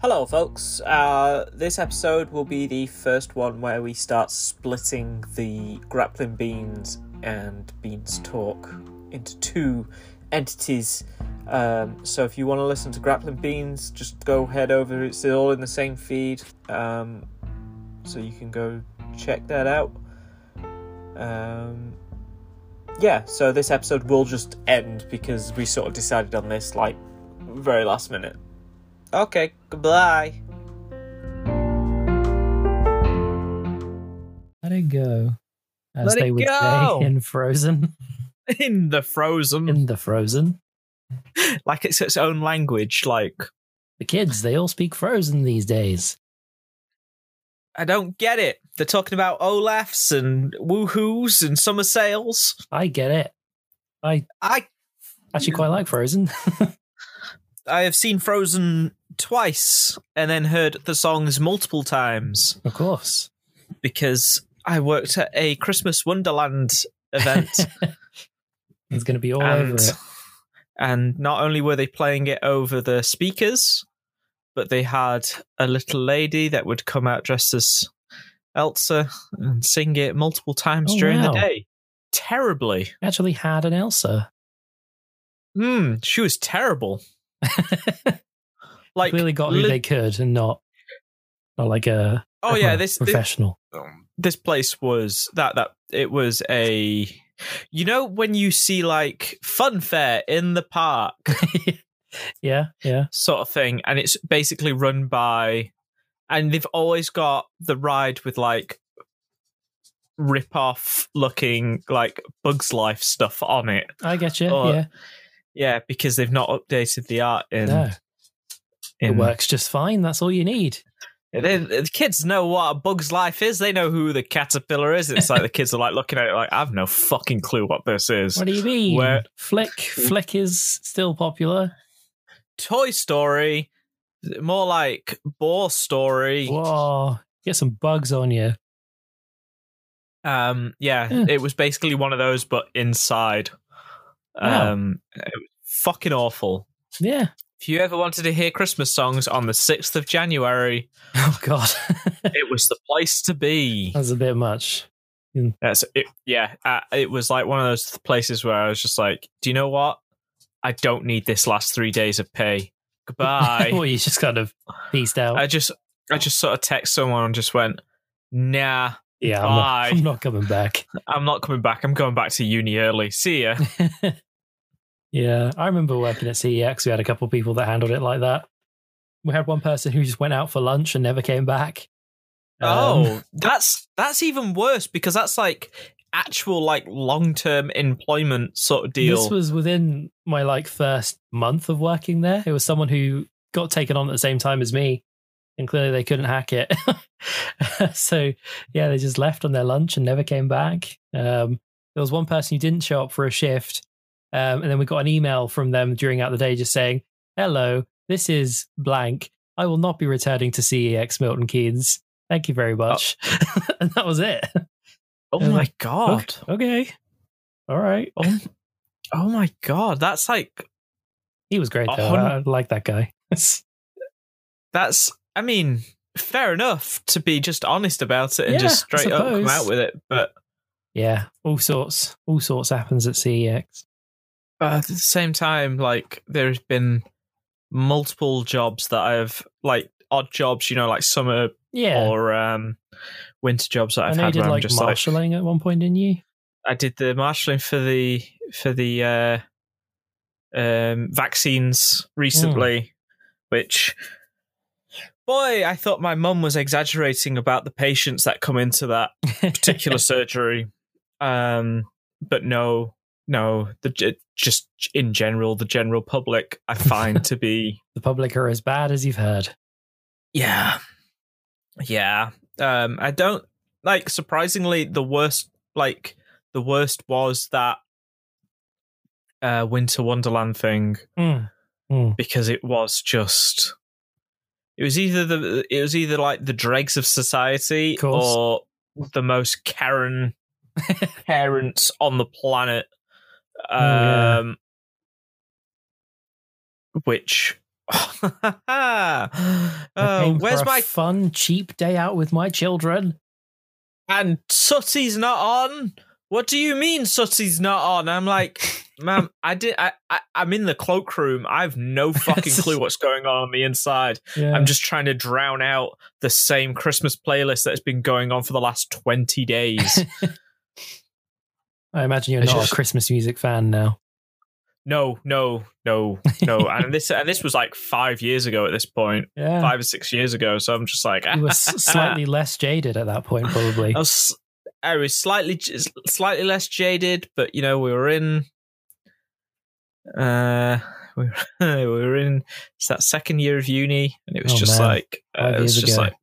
Hello, folks. Uh, this episode will be the first one where we start splitting the Grappling Beans and Beans Talk into two entities. Um, so if you want to listen to Grappling Beans, just go head over. It's all in the same feed. Um, so you can go check that out. Um, yeah, so this episode will just end because we sort of decided on this like very last minute. Okay, goodbye. Let it go. As Let they would go. say in Frozen. in the frozen In the Frozen. like it's its own language like The kids, they all speak Frozen these days. i don't get it they're talking about olafs and woohoos and summer sales I get it. I i actually quite like Frozen. i have seen frozen twice and then heard the songs multiple times of course. because i worked at a christmas wonderland event It's going to be all over and it. and not only were they playing it over the speakers but they had a little lady that would come out dressed as elsa and sing it multiple times Oh, during wow. the day terribly Actually had an Elsa. Hmm, she was terrible like Clearly got who lit- they could and not, not like a oh yeah this, this professional. Um, this place was that that it was a you know when you see like fun fair in the park yeah, yeah. sort of thing and it's basically run by and they've always got the ride with like rip off looking like bugs life stuff on it I get you. Oh, yeah. yeah because they've not updated the art in, No, it in works just fine. That's all you need. They, the kids know what a bug's life is. They know who the caterpillar is. It's like the kids are like looking at it like, I have no fucking clue what this is. What do you mean? Where- Flik, Flik is still popular. Toy Story, more like Boar Story. Whoa, get some bugs on you. Um, yeah, Yeah. it was basically one of those, but inside. Wow. Um, it was fucking awful. Yeah. If you ever wanted to hear Christmas songs on the 6th of January, Oh God, it was the place to be. that's a bit much. That's it. Yeah, uh, it was like one of those places where I was just like, "Do you know what? I don't need this last three days of pay. Goodbye." well, you just kind of pieced out. I just, I just sort of text someone and just went, "Nah, yeah, I'm not. I'm not coming back. I'm not coming back. I'm going back to uni early. See ya." Yeah, I remember working at CEX. We had a couple of people that handled it like that. We had one person who just went out for lunch and never came back. Um, oh, that's that's even worse because that's like actual like long term employment sort of deal. This was within my like first month of working there. It was someone who got taken on at the same time as me, and clearly they couldn't hack it. so yeah, they just left on their lunch and never came back. Um, there was one person who didn't show up for a shift, um, and then we got an email from them during out the day just saying, "Hello, this is blank. I will not be returning to CEX Milton Keynes. Thank you very much." and that was it. oh my god! Okay, all right. Oh, oh my god! That's like He was great though. I like that guy. that's i mean fair enough to be just honest about it and Yeah, just straight up come out with it but yeah, all sorts, all sorts happens at CEX. At the same time like there's been multiple jobs that i've like odd jobs you know like summer Yeah, or um winter jobs that i've know you had did like just like marshalling at one point, didn't you? i did the marshalling for the for the uh um vaccines recently which boy i thought my mum was exaggerating about the patients that come into that particular surgery. Um, but no, no, the just in general, the general public I find to be the public are as bad as you've heard. yeah, yeah. Um, I don't like surprisingly the worst. Like the worst was that uh Winter Wonderland thing Mm. Mm. because it was just. It was either the it was either like the dregs of society Of or the most Karen parents on the planet. Oh, yeah. Um which I oh, where's my fun, cheap day out with my children? and Sooty's not on? What do you mean Sooty's not on? I'm like, ma'am, I did. I, I I'm in the cloakroom. I have no fucking clue what's going on on the inside. Yeah. I'm just trying to drown out the same Christmas playlist that's been going on for the last 20 days. I imagine you're It's not just- a Christmas music fan now. no, no, no, no. and this and this was like five years ago at this point, Yeah. five or six years ago. So I'm just like, You were slightly less jaded at that point, probably. I was, I was slightly, slightly less jaded, but you know, we were in, uh, we were, we were in it's that second year of uni, and it was Oh, just man. like, uh, it was just ago. like,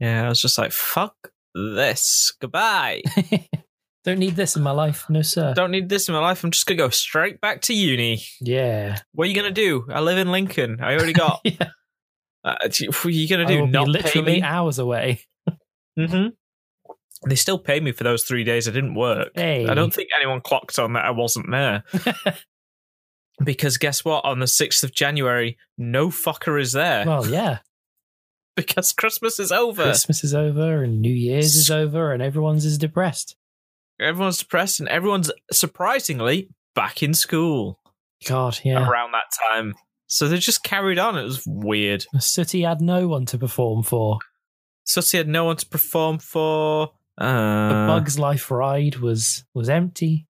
yeah, I was just like, fuck this, goodbye. Don't need this in my life, no sir. Don't need this in my life. I'm just gonna go straight back to uni. Yeah. What are you gonna do? I live in Lincoln. I already got. yeah. uh, what are you gonna do? Not pay literally me? hours away. Mm-hmm. They still pay me for those three days I didn't work. Hey. I don't think anyone clocked on that I wasn't there. because guess what? On the 6th of January, no fucker is there well, yeah. because Christmas is over. Christmas is over and New Year's is over and everyone's is depressed. Everyone's depressed and everyone's surprisingly back in school God, yeah. around that time. So they just carried on. It was weird. Sooty had no one to perform for. Sussy had no one to perform for. The Uh, Bugs Life ride was was empty.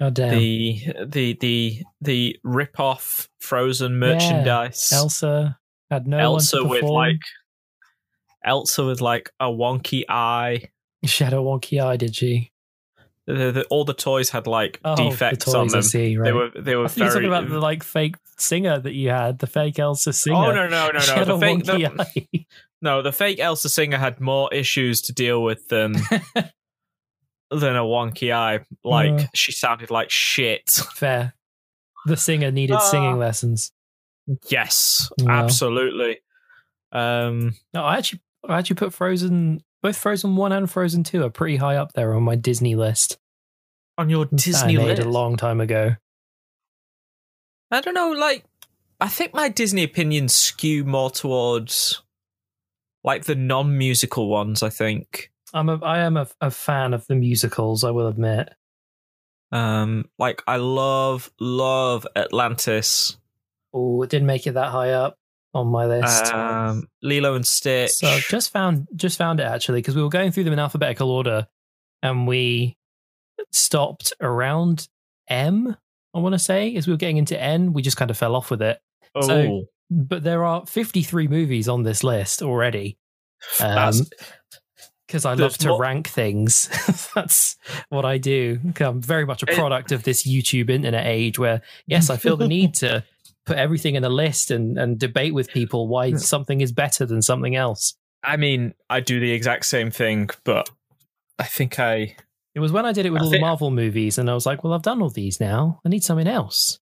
Oh damn. the the the the rip off Frozen merchandise. Elsa had no Elsa one to with like Elsa with like a wonky eye. Shadow wonky eye, did she? The, the, all the toys had like Oh, defects the on them. see, right. They were they were I think you're talking about the like fake singer that you had, the fake Elsa singer. oh no no no no! The fake the, no the fake Elsa singer had more issues to deal with than than a wonky eye. Like Uh. she sounded like shit. Fair. The singer needed Ah. singing lessons. yes, Wow. absolutely. Um, No, I actually, I actually put Frozen, both Frozen One and Frozen Two are pretty high up there on my Disney list. on your Disney list, a long time ago. I don't know. Like, I think my Disney opinions skew more towards like the non-musical ones. I think. I'm a, I am a, a fan of the musicals. I will admit. Um, like I love love Atlantis. Oh, it didn't make it that high up on my list. Um, Lilo and Stitch. So I've just found just found it actually because we were going through them in alphabetical order, and we stopped around M. I want to say as we were getting into N, we just kind of fell off with it. oh, so- But there are 53 movies on this list already. that's because I love to more- rank things. That's what I do. I'm very much a product of this YouTube internet age where, yes, I feel the need to put everything in a list and, and debate with people why something is better than something else. I mean, I do the exact same thing, but I think I It was when I did it with I all the Marvel movies, and I was like, well, I've done all these now. I need something else.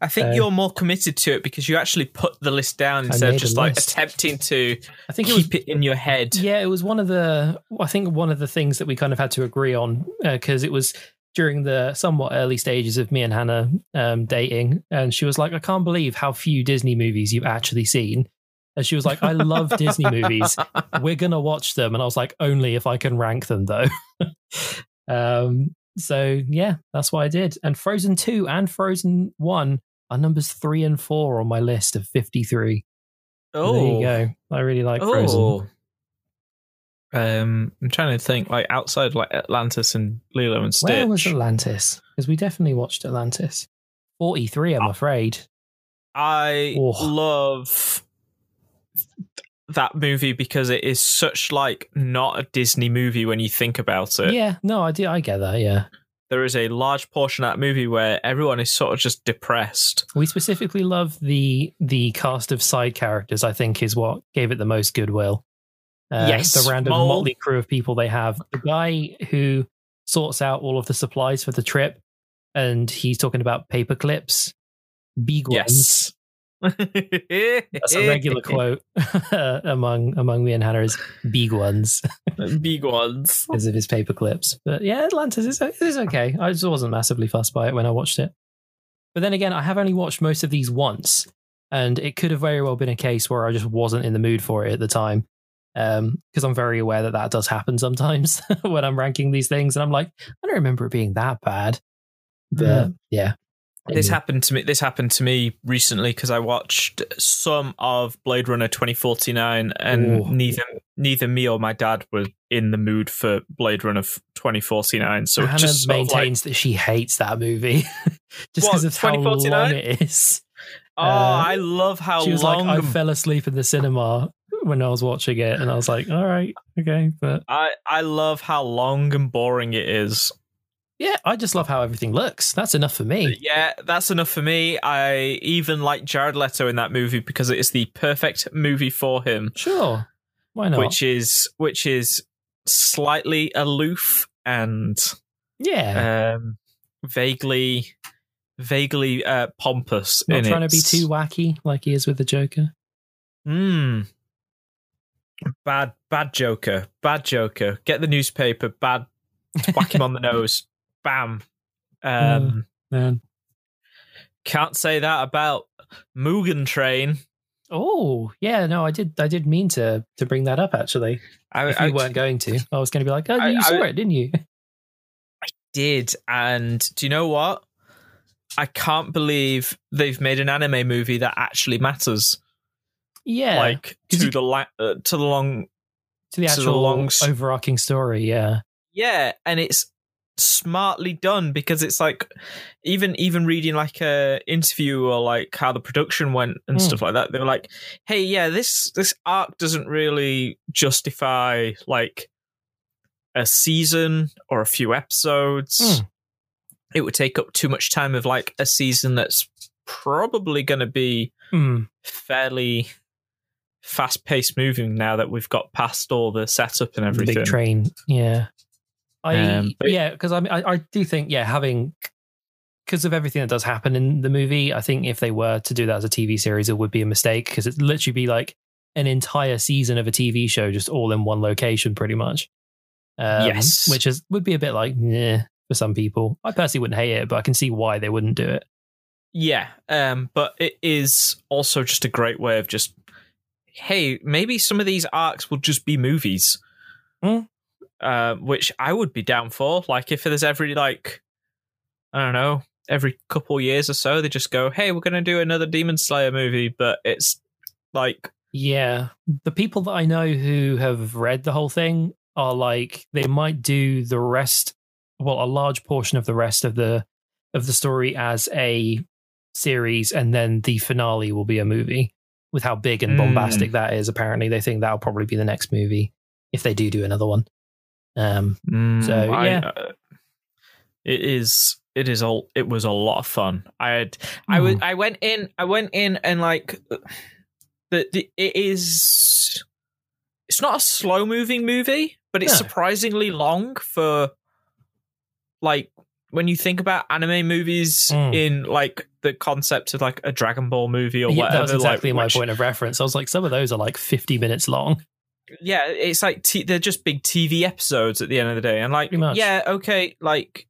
I think Uh, you're more committed to it because you actually put the list down instead of just like list. attempting to I think it was keep it in your head. Yeah, it was one of the. I think one of the things that we kind of had to agree on because it was during the somewhat early stages of me and Hannah um, dating, and she was like, "I can't believe how few Disney movies you've actually seen." And she was like, "I love Disney movies. We're gonna watch them." And I was like, "Only if I can rank them, though." um. So yeah, that's what I did. And Frozen two and Frozen one are numbers three and four on my list of fifty three. oh, There you go. I really like Frozen. oh. Um, I'm trying to think like outside like Atlantis and Lilo and Stitch. Where was Atlantis? Because we definitely watched Atlantis. 43, I'm afraid. I Oh. love that movie because it is such like not a Disney movie when you think about it. Yeah, no, I, do, I get that, yeah. There is a large portion of that movie where everyone is sort of just depressed. We specifically love the the cast of side characters, I think, is what gave it the most goodwill. Uh, Yes, The random Mole. motley crew of people they have. The guy who sorts out all of the supplies for the trip, and he's talking about paper clips, big ones. Yes. That's a regular quote among among me and Hannah is big ones. Big ones. because of his paper clips. But yeah, Atlantis is, is okay. I just wasn't massively fussed by it when I watched it. But then again, I have only watched most of these once, and it could have very well been a case where I just wasn't in the mood for it at the time. Because I'm very aware that that does happen sometimes when I'm ranking these things, and I'm like, I don't remember it being that bad. But yeah, This Anyway. happened to me. This happened to me recently because I watched some of Blade Runner twenty forty nine, and Ooh. neither neither me or my dad were in the mood for Blade Runner twenty forty nine. So it Hannah just of like, maintains that she hates that movie just because of how long it is. oh, uh, I love how she was long. like, I fell asleep in the cinema when I was watching it, and I was like, all right, okay, but I I love how long and boring it is. yeah, I just love how everything looks. That's enough for me. Yeah, that's enough for me. I even like Jared Leto in that movie because it is the perfect movie for him. Sure, why not? which is which is slightly aloof and yeah, um, vaguely vaguely uh, pompous. not in trying to be too wacky like he is with the Joker. Hmm. Bad, bad Joker. Bad Joker. Get the newspaper. Bad. Whack him on the nose. Bam. Um, Man. can't say that about Mugen Train. Oh yeah, no, I did. I did mean to to bring that up actually. I, If you I weren't going to, I was going to be like, oh, I- you saw it, didn't you? I did, and do you know what? I can't believe they've made an anime movie that actually matters. Yeah, like to you- the la- uh, to the long to the to the actual long overarching story. Yeah, yeah and it's smartly done because it's like even even reading like a interview or like how the production went and Hmm. stuff like that they were like hey yeah this this arc doesn't really justify like a season or a few episodes Hmm. it would take up too much time of like a season that's probably going to be Hmm. fairly fast paced moving now that we've got past all the setup and the everything. big train. Yeah, I Um, but- yeah, because I, mean, I I do think yeah having because of everything that does happen in the movie, I think if they were to do that as a TV series, it would be a mistake because it'd literally be like an entire season of a TV show just all in one location, pretty much. Um, Yes. which is would be a bit like yeah for some people. I personally wouldn't hate it, but I can see why they wouldn't do it. Yeah, um, but it is also just a great way of just, hey, maybe some of these arcs will just be movies, Hmm. uh, which I would be down for. Like if there's every like, I don't know, every couple years or so, they just go, hey, we're gonna do another Demon Slayer movie, but it's like, Yeah. The people that I know who have read the whole thing are like they might do the rest well, a large portion of the rest of the of the story as a series and then the finale will be a movie. With how big and Mm. bombastic that is, apparently they think that'll probably be the next movie if they do do another one. Um mm, So, I- yeah. uh, it is. It is all. It was a lot of fun. I had. I was. I went in. I went in and like the, the it is. It's not a slow moving movie, but it's No. surprisingly long for like when you think about anime movies Mm. in like the concept of like a Dragon Ball movie or yeah, whatever. that was exactly like, my which- point of reference. I was like, some of those are like 50 minutes long. yeah, it's like t- they're just big TV episodes at the end of the day, and like yeah, okay, like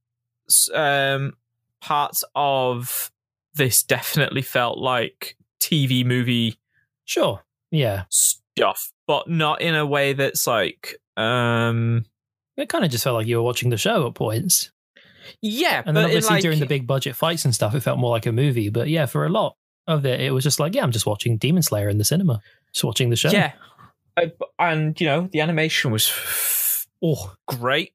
um, parts of this definitely felt like TV movie Sure. Yeah. stuff, but not in a way that's like um It kind of just felt like you were watching the show at points. Yeah, And but then in, obviously like, during the big budget fights and stuff, it felt more like a movie. But yeah, for a lot of it, it was just like, yeah, I'm just watching Demon Slayer in the cinema, just watching the show. yeah, Uh, and you know the animation was f- Oh, great.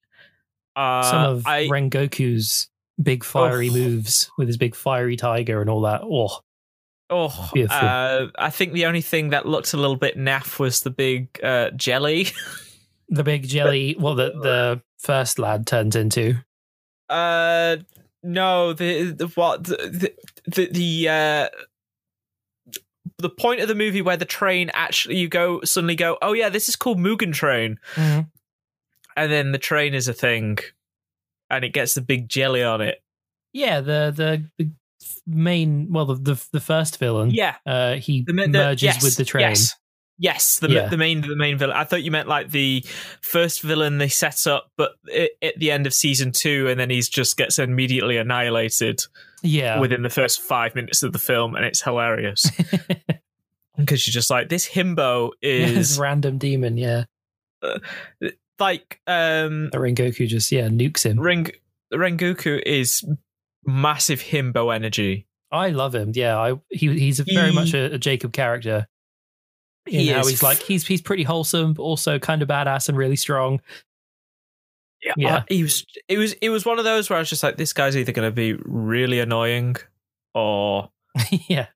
Uh, some of I Rengoku's big fiery Oh. moves with his big fiery tiger and all that. Oh, oh Beautiful. uh, I think the only thing that looked a little bit naff was the big uh, jelly. the big jelly. Well, the the first lad turns into. Uh, no, the, the what the the, the uh the point of the movie where the train actually you go suddenly go oh yeah this is called Mugen Train and then the train is a thing and it gets the big jelly on it Yeah, the the, the main well the the, the first villain. yeah uh, he the, the- merges yes, with the train. yes yes the, Yeah. the main the main villain I thought you meant like the first villain they set up but i at the end of season two and then he's just gets immediately annihilated Yeah. within the first five minutes of the film, and it's hilarious because you're just like this himbo is random demon, yeah. like um The Rengoku just yeah nukes him. Ring Rengoku is massive himbo energy. I love him. Yeah, I he he's a very He- much a, a Jacob character. In He is he's like he's he's pretty wholesome, but also kind of badass and really strong. Yeah. Uh, he was. It was. It was one of those where I was just like, this guy's either going to be really annoying, or yeah,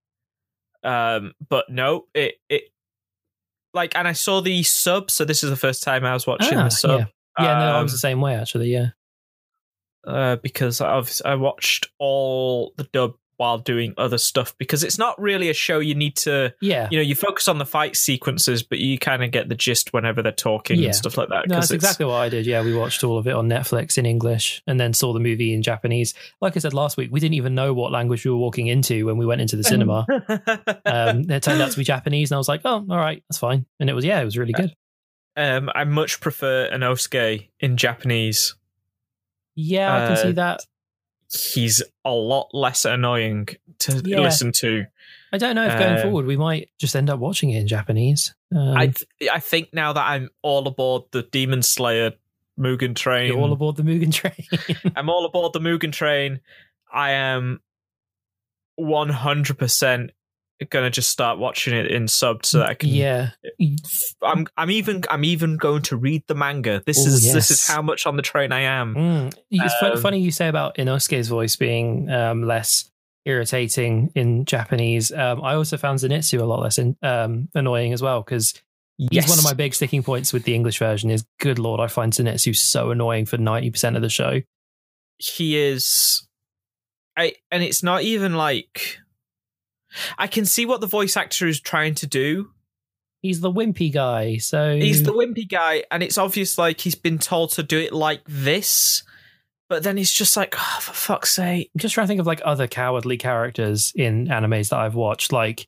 um. But no, it it like, and I saw the sub, so this is the first time I was watching Ah, the sub. yeah, yeah. No, I um, was the same way actually. Yeah, uh, because I've I watched all the dub while doing other stuff because it's not really a show you need to yeah. you know you focus on the fight sequences but you kind of get the gist whenever they're talking Yeah. and stuff like that No, that's exactly what I did. Yeah, we watched all of it on Netflix in English and then saw the movie in Japanese. Like I said last week, we didn't even know what language we were walking into when we went into the cinema. um, it turned out to be Japanese, and I was like, "Oh, all right, that's fine." And it was, yeah, it was really good. um, I much prefer Inosuke in Japanese. Yeah, I can Uh, see that. He's a lot less annoying to Yeah. listen to. I don't know if going uh, forward we might just end up watching it in Japanese. Um, I th- I think now that I'm all aboard the Demon Slayer Mugen train, you're all aboard the Mugen train. I'm all aboard the Mugen train. I am 100% gonna just start watching it in sub so that I can. yeah, I'm I'm even I'm even going to read the manga. This Ooh, is this is how much on the train I am. Mm. It's Um, funny you say about Inosuke's voice being um, less irritating in Japanese. Um, I also found Zenitsu a lot less in, um, annoying as well because he's one of my big sticking points with the English version. Is good lord, I find Zenitsu so annoying for ninety percent of the show. he is I and it's not even like I can see what the voice actor is trying to do. He's the wimpy guy, so He's the wimpy guy, and it's obvious like he's been told to do it like this, but then he's just like, oh, for fuck's sake. I'm just trying to think of like other cowardly characters in animes that I've watched. Like,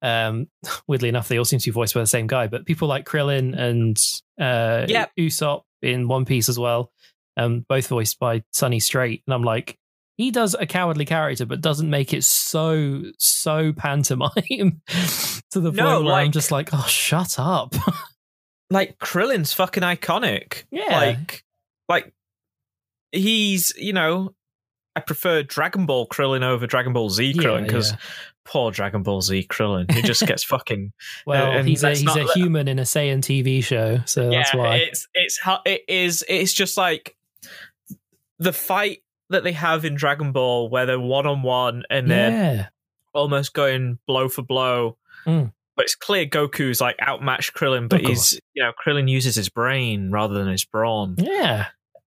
um, weirdly enough, they all seem to be voiced by the same guy, but people like Krillin and uh, Yep. Usopp in One Piece as well, um, both voiced by Sonny Strait. And I'm like, he does a cowardly character, but doesn't make it so so pantomime to the point No, where I'm just like, oh, shut up. Like Krillin's fucking iconic. Yeah. Like like he's, you know, I prefer Dragon Ball Krillin over Dragon Ball Z Krillin because yeah. poor Dragon Ball Z Krillin, he just gets fucking uh, well, and he's a he's not a human in a Saiyan TV show, so that's yeah, why. it's it's how it is. It's just like the fight that they have in Dragon Ball, where they're one on one and they're yeah. almost going blow for blow. Mm. But it's clear Goku's like outmatched Krillin, but he's you know Krillin uses his brain rather than his brawn. Yeah.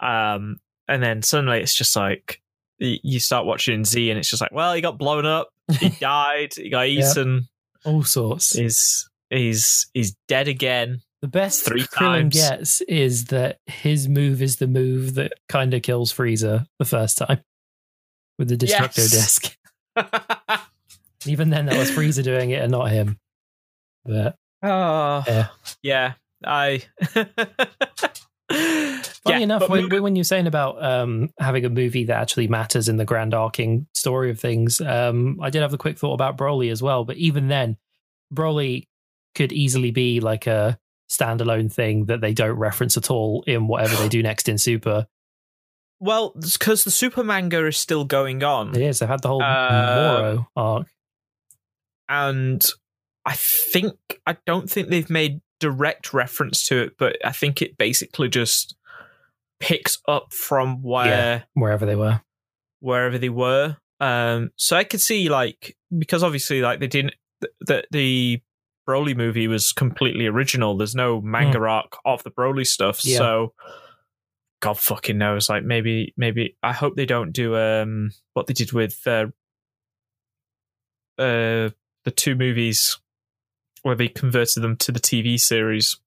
Um, and then suddenly it's just like you start watching Z, and it's just like, well, he got blown up, he died, he got Yeah. eaten, All sorts. he's he's he's dead again. The best Three Krillin times. gets is that his move is the move that kind of kills Frieza the first time with the Destructo Yes. disc. Even then, that was Frieza doing it and not him. But Oh, Yeah. yeah. I. funny Yeah, enough, when, when you're saying about um, having a movie that actually matters in the grand arcing story of things, um, I did have a quick thought about Broly as well. But even then, Broly could easily be like a standalone thing that they don't reference at all in whatever they do next in Super. well, because the super manga is still going on, It is. They've had the whole Uh, Moro arc. and I think I don't think they've made direct reference to it, but I think it basically just picks up from where Yeah. wherever they were. wherever they were. Um, so I could see like because obviously like they didn't the the Broly movie was completely original. There's no manga arc of the Broly stuff. Yeah. So God fucking knows. Like maybe maybe I hope they don't do um what they did with uh, uh the two movies where they converted them to the TV series.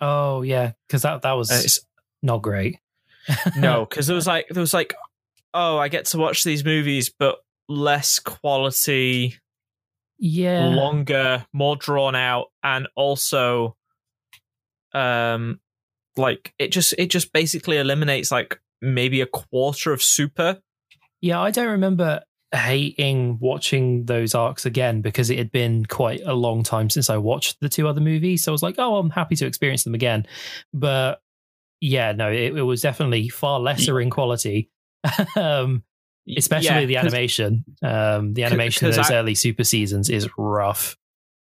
Oh yeah, because that that was Uh, it's, not great. no, because there was like there was like, oh, I get to watch these movies, but less quality, yeah, longer, more drawn out, and also, um, like it just it just basically eliminates like maybe a quarter of Super. yeah. I don't remember hating watching those arcs again because it had been quite a long time since I watched the two other movies. So I was like, oh, I'm happy to experience them again. But yeah, no, it, it was definitely far lesser in quality. um, especially Yeah, the animation. Um, the animation of those I- early super seasons is rough.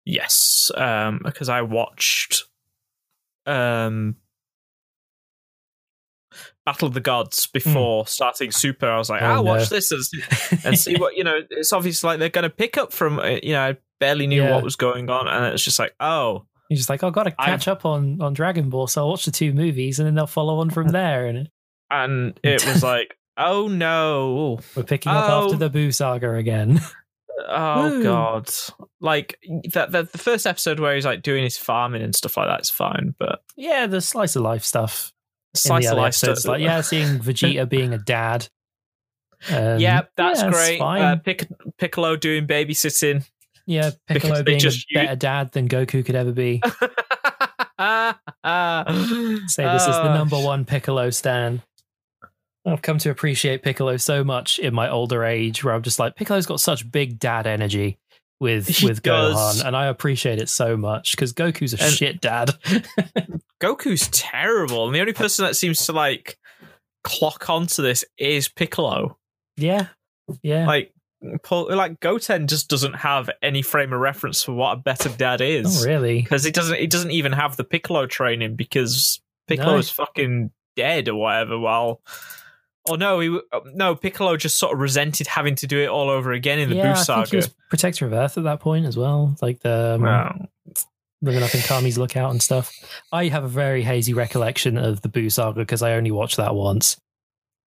Yes, um, because I watched um, Battle of the Gods before starting Super. I was like, Oh, I'll no. watch this and see, and see what you know. It's obviously like they're going to pick up from uh, you know. I barely knew Yeah. what was going on, and it's just like, oh, You're just like, I've got to I've- catch up on on Dragon Ball, so I'll watch the two movies, and then they'll follow on from there. And and it was like, oh no, we're picking up after Oh. the Boo saga again. oh Woo. god, like that the, the first episode where he's like doing his farming and stuff like that's fine, but yeah, the slice of life stuff. slice of life episodes, stuff. like yeah, seeing Vegeta being a dad. Um, yeah, that's yeah, great. fine. Uh, Pic- Piccolo doing babysitting. yeah, Piccolo being a better dad than Goku could ever be. Say this is the Uh, number one Piccolo stan. I've come to appreciate Piccolo so much in my older age, where I'm just like Piccolo's got such big dad energy with He with does. Gohan, and I appreciate it so much because Goku's a And- shit dad. Goku's terrible, and the only person that seems to like clock onto this is Piccolo. yeah, yeah. Like, like Goten just doesn't have any frame of reference for what a better dad is. oh, really? Because he doesn't. He doesn't even have the Piccolo training because Piccolo's No. fucking dead or whatever. While, oh no, he no Piccolo just sort of resented having to do it all over again in the yeah, Boo I think he saga. was protector of Earth at that point as well. Like the um, Wow. living up in Kami's lookout and stuff. I have a very hazy recollection of the Boo saga because I only watched that once.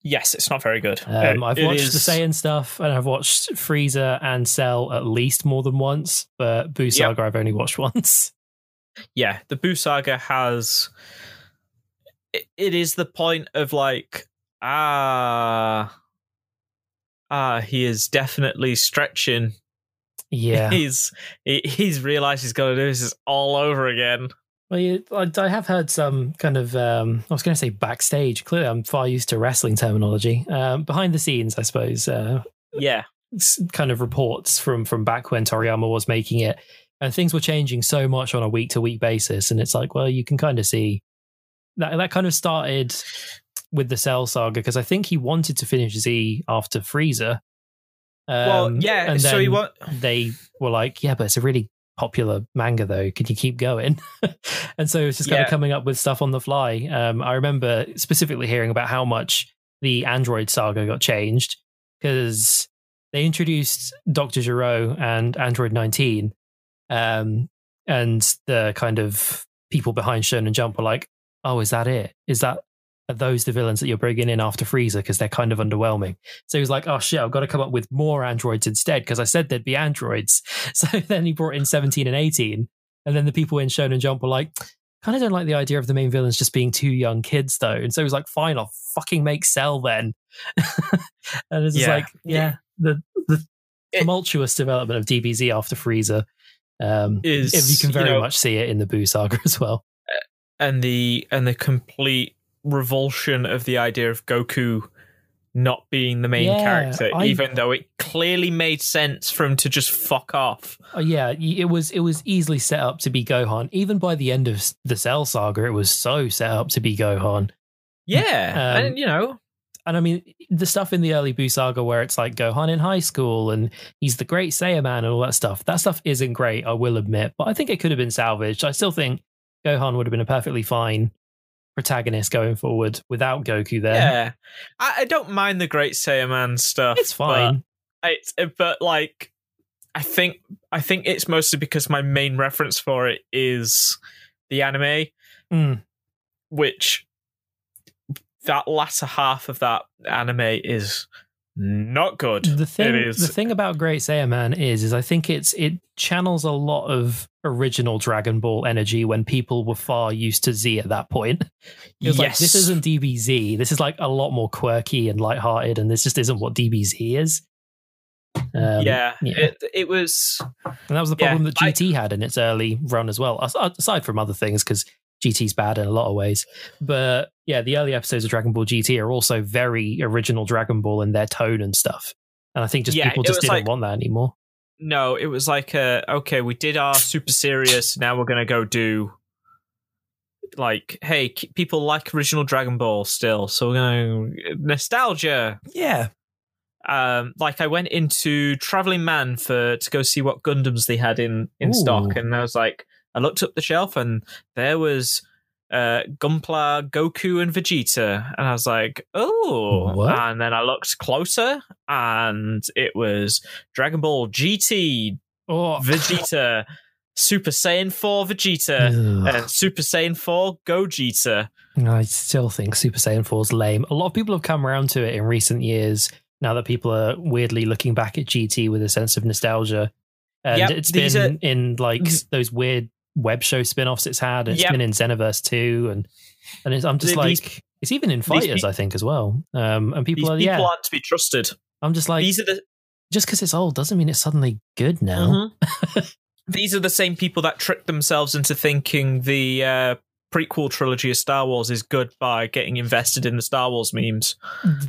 Yes, it's not very good. Um, Uh, I've it watched is- the Saiyan stuff, and I've watched Frieza and Cell at least more than once. But Boo Saga, I've only watched once. yeah, the Boo saga has. It, it is the point of like ah ah he is definitely stretching. Yeah. He's he, he's realized he's got to do this all over again. well, I have heard some kind of, um, I was going to say backstage. Clearly, I'm far used to wrestling terminology. Um, behind the scenes, I suppose. Uh, Yeah, kind of reports from from back when Toriyama was making it, and things were changing so much on a week to week basis. And it's like, well, you can kind of see that that kind of started with the Cell saga because I think he wanted to finish Z after Frieza. well, Um, yeah. and So he then they were like, yeah, but it's a really popular manga though. Can you keep going? and so it's just kind Yeah. of coming up with stuff on the fly. Um, I remember specifically hearing about how much the Android saga got changed because they introduced Dr. Gero and Android 19. Um, and the kind of people behind Shonen Jump were like, oh, is that it? Is that are those the villains that you're bringing in after Frieza Because they're kind of underwhelming. So he was like, oh shit, I've got to come up with more androids instead because I said there'd be androids. So then he brought in 17 and 18. And then the people in Shonen Jump were like, kind of don't like the idea of the main villains just being two young kids though. And so he was like, fine, I'll fucking make Cell then. and it's just Yeah. like, yeah, the, the It- tumultuous development of DBZ after Frieza. Um, Is, if you can very you know- much see it in the Boo saga as well. and the and the complete revulsion of the idea of Goku not being the main Yeah, character, I- even though it clearly made sense for him to just fuck off. Oh, yeah, it was it was easily set up to be Gohan. Even by the end of the Cell saga, it was so set up to be Gohan. Yeah, Um, and you know, And I mean, the stuff in the early Boo saga where it's like Gohan in high school and he's the great Saiyaman and all that stuff. That stuff isn't great, I will admit, but I think it could have been salvaged. I still think Gohan would have been a perfectly fine protagonist going forward without Goku there. yeah, I, I don't mind the Great Saiyaman stuff. It's fine. But it's but like, I think I think it's mostly because my main reference for it is the anime, Mm. which that latter half of that anime is not good. The thing, the thing about Great Saiyaman is, is I think it's it channels a lot of original Dragon Ball energy when people were far used to Z at that point. It was like Yes. this isn't DBZ. This is like a lot more quirky and lighthearted, and this just isn't what DBZ is. Um, yeah, yeah. It, it was. and that was the yeah, problem that I- GT had in its early run as well. Aside from other things, because GT's bad in a lot of ways, but yeah, the early episodes of Dragon Ball GT are also very original Dragon Ball in their tone and stuff. And I think just Yeah, people just didn't like- want that anymore. No, it was like, uh, okay, we did our super serious. Now we're gonna go do like, hey, people like original Dragon Ball still, so we're gonna nostalgia. Yeah. Um, like I went into Traveling Man for to go see what Gundams they had in in Ooh. stock, and I was like, I looked up the shelf, and there was uh Gunpla, Goku, and Vegeta, and I was like, oh, What? and then I looked closer, and it was Dragon Ball GT, Oh, Vegeta, Super Saiyan 4 Vegeta, Ugh. and Super Saiyan 4 Gogeta. I still think Super Saiyan 4 is lame. A lot of people have come around to it in recent years now that people are weirdly looking back at GT with a sense of nostalgia. And Yep, it's these been are- in like those weird web show spin offs it's had. It's Yep. been in Xenoverse 2. And, and it's, I'm just like, it's even in Fighters, I think, as well. Um, and people These are, people yeah. aren't to be trusted. I'm just like, These are the just because it's old doesn't mean it's suddenly good now. Mhm. These are the same people that tricked themselves into thinking the uh, prequel trilogy of Star Wars is good by getting invested in the Star Wars memes.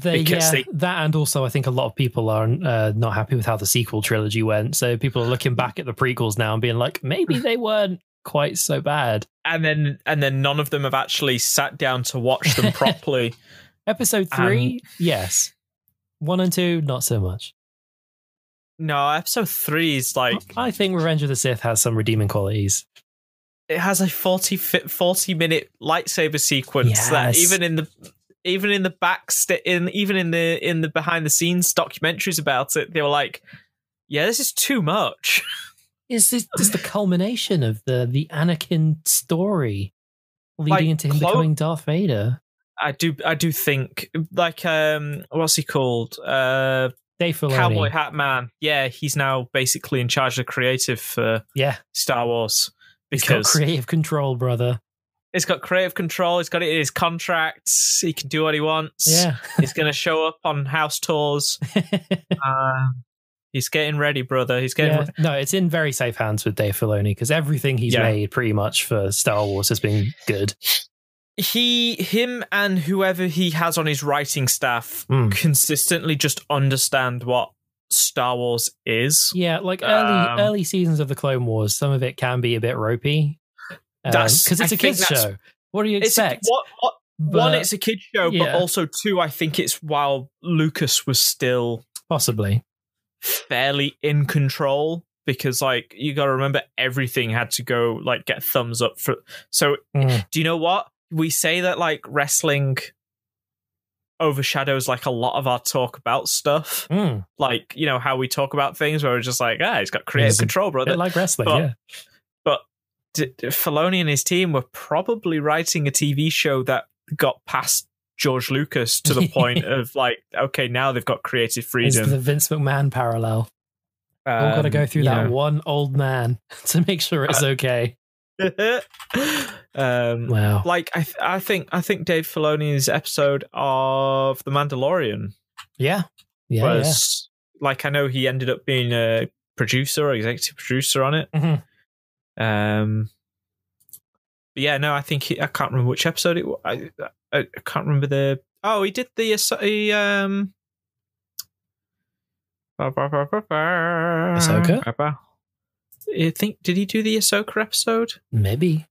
They, yeah, they- that and also I think a lot of people are uh, not happy with how the sequel trilogy went. So people are looking back at the prequels now and being like, maybe they weren't quite so bad. And then and then none of them have actually sat down to watch them properly. Episode three, yes. One and two, not so much. no, episode three is like I think Revenge of the Sith has some redeeming qualities. it has a 40, 40 minute lightsaber sequence that even in the even in the back st- in even in the in the behind the scenes documentaries about it they were like yeah this is too much Is this, is the culmination of the the Anakin story leading Like, into him Clo- becoming Darth Vader? i do i do think like um what's he called uh Dave Filoni. cowboy hat man yeah he's now basically in charge of creative for Yeah, star wars he's got because creative control, brother. he's got creative control he's got it in his contracts he can do what he wants Yeah. he's gonna show up on house tours um he's getting ready brother he's getting Yeah. No, it's in very safe hands with Dave Filoni because everything he's Yeah. made pretty much for Star Wars has been good. he him and whoever he has on his writing staff Mm. consistently just understand what Star Wars is. Yeah, like early Um, early seasons of the Clone Wars, some of it can be a bit ropey That's- because it's I a kids show. What do you It's expect? what, what, one, it's a kids show, yeah. but also two, I think it's while Lucas was still Possibly. Fairly in control because like you got to remember everything had to go like get thumbs up for so Mm. do you know what we say that like wrestling overshadows like a lot of our talk about stuff Mm. like you know how we talk about things where we're just like ah he's got creative It's control brother like wrestling, but- yeah. D- D- Filoni and his team were probably writing a TV show that got past George Lucas to the point of like okay now they've got creative freedom. It's the Vince McMahon parallel. We've got to Um, go through that know. one old man to make sure it's okay. um, Wow. like I, th- I think, I think Dave Filoni's episode of The Mandalorian Yeah. Yeah. was like I know he ended up being a producer or executive producer on it. Mhm. Um, yeah, no, I think he, I can't remember which episode it. wa- I, I, I can't remember the. Oh, he did the he, um. Ahsoka? I think did he do the Ahsoka episode? Maybe.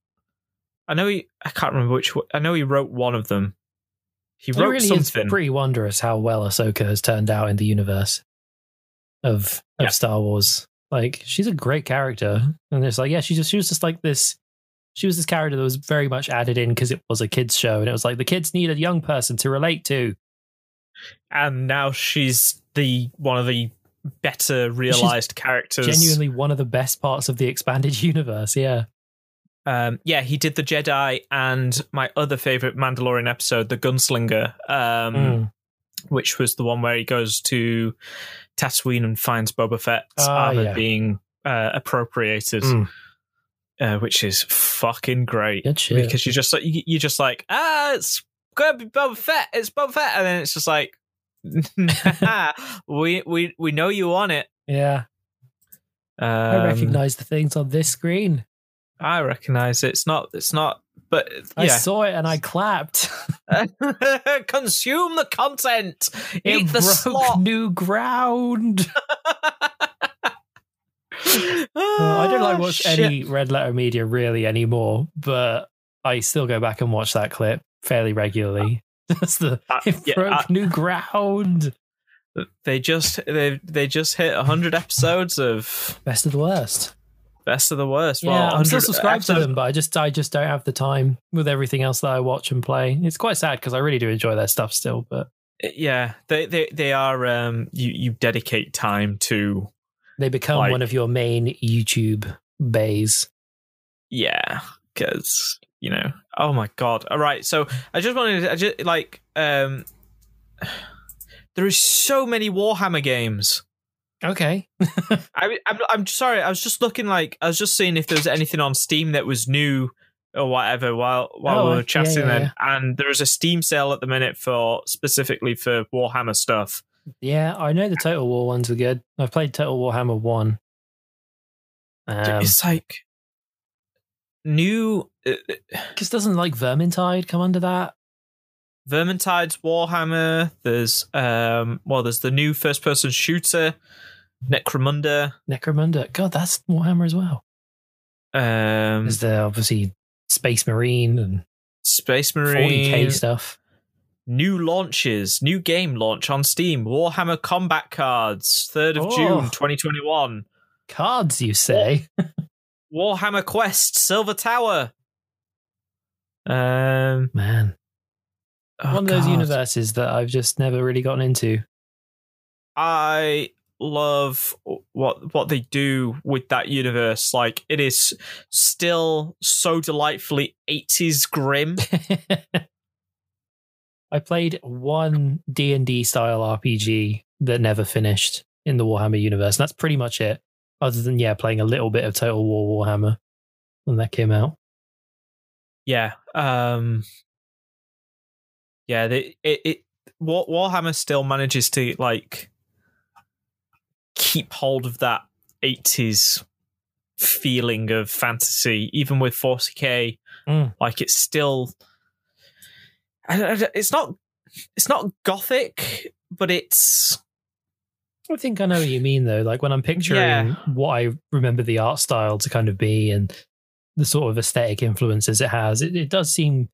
I know he. I can't remember which. one- I know he wrote one of them. He It wrote really something. is pretty wondrous how well Ahsoka has turned out in the universe of of Yeah. Star Wars. Like she's a great character, and it's like yeah, she just she was just like this. She was this character that was very much added in because it was a kids show, and it was like the kids need a young person to relate to. and now she's the one of the better realized characters. Genuinely, one of the best parts of the expanded universe. Yeah, Um, yeah, he did the Jedi and my other favorite Mandalorian episode, the Gunslinger, um, Mm. which was the one where he goes to Tatooine and finds Boba Fett's Ah, armor yeah. being uh, appropriated, Mm. Uh, which is fucking great because you're just like you- you're just like ah, it's gonna be Boba Fett, it's Boba Fett, and then it's just like. we we we know you want it. yeah, Um, I recognize the things on this screen. I recognize it. It's not. It's not but I saw it and I clapped. consume the content. It Eat the broke slot. new ground. Uh, I don't like watch Shit. any red letter media really anymore, but I still go back and watch that clip fairly regularly. That's the Uh, it yeah, broke uh, new ground. They just they they just hit hundred episodes of Best of the worst. best of the worst. Yeah, well, I'm still 100 subscribed to them, but I just I just don't have the time with everything else that I watch and play. It's quite sad because I really do enjoy their stuff still, but Yeah, they they they are. Um, you you dedicate time to they become Like- one of your main YouTube bays. yeah, because you know. Oh my god! All right, so I just wanted to, I just like um, there is so many Warhammer games. Okay. I, I'm I'm sorry. I was just looking like I was just seeing if there was anything on Steam that was new or whatever while while Oh, we yeah, were chatting. yeah, then, yeah. and there is a Steam sale at the minute for specifically for Warhammer stuff. Yeah, I know the Total War ones were good. I've played Total Warhammer 1. Um, it's like new uh, Because doesn't like Vermintide come under that? Vermintide's Warhammer. There's um well, there's the new first person shooter, Necromunda. Necromunda. God, that's Warhammer as well. Um, There's the obviously Space Marine and Space 40k Marine. stuff. New launches, new game launch on Steam. Warhammer Combat Cards, third of Oh. June, 2021. Cards, you say? Warhammer Quest, Silver Tower. Um, Man, oh one of those God. universes that I've just never really gotten into. I love what what they do with that universe. Like it is still so delightfully 80s grim. I played one D and D style RPG that never finished in the Warhammer universe, and that's pretty much it. Other than yeah, playing a little bit of Total War Warhammer when that came out. Yeah. Um Yeah, they, it it War, Warhammer still manages to like keep hold of that 80s feeling of fantasy even with 40k Mm. like it's still it's not it's not gothic but it's I think I know what you mean though. Like when I'm picturing Yeah. what I remember the art style to kind of be and the sort of aesthetic influences it has, it, it does seem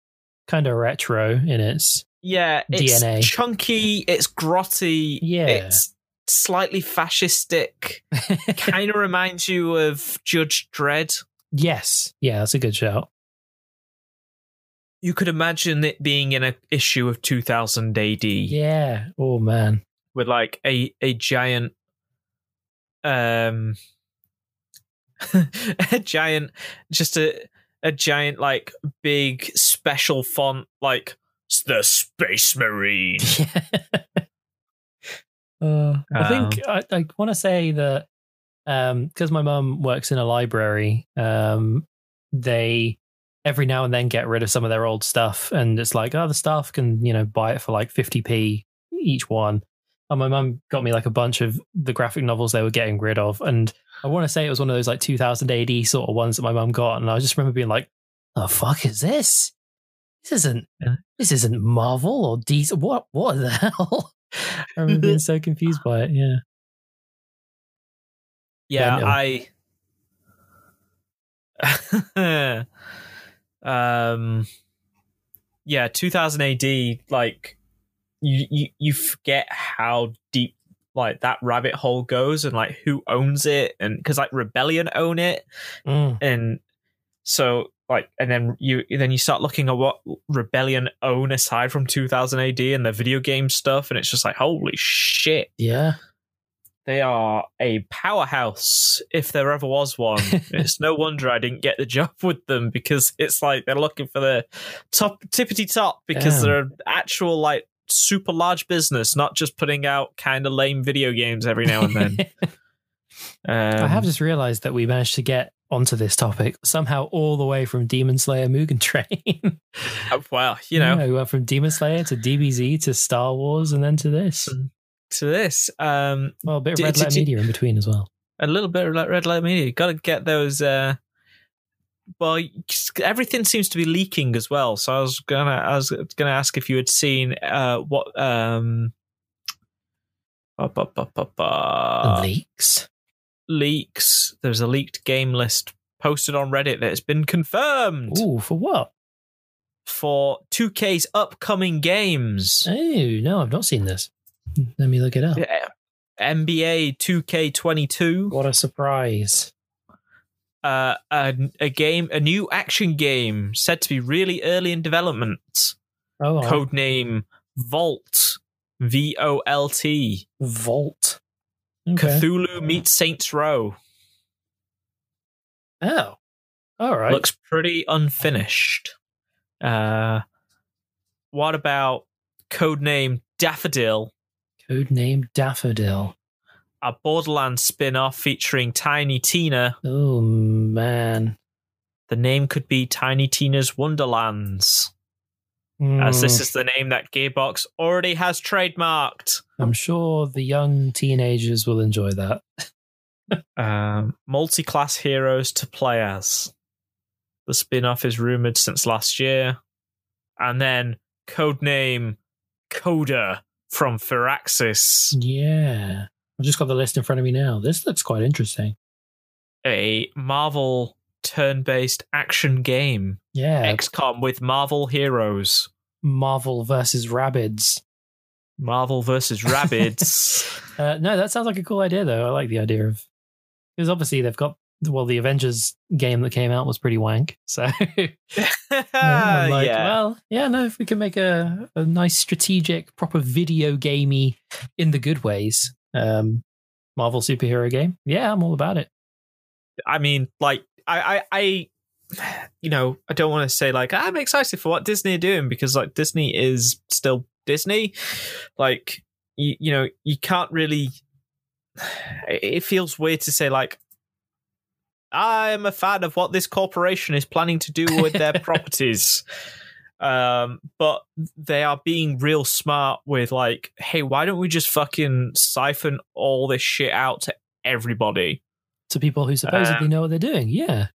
kind of retro in its yeah it's DNA. chunky it's grotty Yeah. it's slightly fascistic kind of reminds you of Judge Dredd. yes. Yeah, that's a good shout. You could imagine it being in a issue of 2000 AD Yeah. Oh man. with like a a giant um a giant just a a giant like big special font like the Space Marine. Uh, I Um, think I, I want to say that because my mum works in a library, um, they every now and then get rid of some of their old stuff, and it's like, oh, the staff can you know buy it for like fifty p each one. And my mum got me like a bunch of the graphic novels they were getting rid of, and I want to say it was one of those like 2000 AD sort of ones that my mum got, and I just remember being like, "The fuck is this? This isn't this isn't Marvel or DC. What what the hell?" I remember being so confused by it. Yeah. Yeah, Yeah, I. um, yeah, 2000 AD. Like, you you you forget how deep like that rabbit hole goes, and like who owns it, and because like Rebellion own it, Mm. and so like, and then you then you start looking at what Rebellion own aside from 2000 AD and the video game stuff, and it's just like holy shit Yeah. They are a powerhouse if there ever was one. it's no wonder I didn't get the job with them because it's like they're looking for the top tippity top because Damn. they're an actual like super large business, not just putting out kind of lame video games every now and then. Um, I have just realized that we managed to get onto this topic somehow all the way from Demon Slayer Mugen Train. uh, well, you know, Yeah, we went from Demon Slayer to DBZ to Star Wars and then to this. To this, um, Well, a bit of Red you- Media in between as well. a little bit of red light media. Got to get those. Uh, well, everything seems to be leaking as well. So I was gonna, I was gonna ask if you had seen uh, what um, ba, ba, ba, ba, ba, Leaks. leaks. There's a leaked game list posted on Reddit that has been confirmed Ooh, for what? for 2K's upcoming games. Oh no, I've not seen this. Let me look it up. Yeah. NBA 2K22, What a surprise! uh, a, a game, a new action game said to be really early in development. Oh, wow. Codename Volt, V O L T. Volt. Okay. Cthulhu meets Saints Row. Oh, all right. Looks pretty unfinished. Uh, what about codename Daffodil? Codename Daffodil. A Borderlands spin off featuring Tiny Tina. Oh man. The name could be Tiny Tina's Wonderlands, as this Hmm. is the name that Gearbox already has trademarked. I'm sure the young teenagers will enjoy that. Um, Multi class heroes to play as. The spin off is rumored since last year. And then codename Coda from Firaxis, Yeah. I've just got the list in front of me now. This looks quite interesting. a Marvel turn based action game. Yeah. XCOM with Marvel heroes. Marvel versus Rabbids. Marvel versus Rabbids. Uh, no, that sounds like a cool idea, though. I like the idea of because obviously they've got well, the Avengers game that came out was pretty wank. So like, yeah. well, yeah, no, if we can make a, a nice strategic, proper video gamey in the good ways, um, Marvel superhero game, yeah, I'm all about it. I mean, like, I, I, I, you know, I don't want to say like I'm excited for what Disney are doing because like Disney is still Disney. Like, you, you know, you can't really. It feels weird to say like. I'm a fan of what this corporation is planning to do with their properties. Um, but they are being real smart with like, hey, why don't we just fucking siphon all this shit out to everybody? To people who supposedly Uh, know what they're doing, yeah,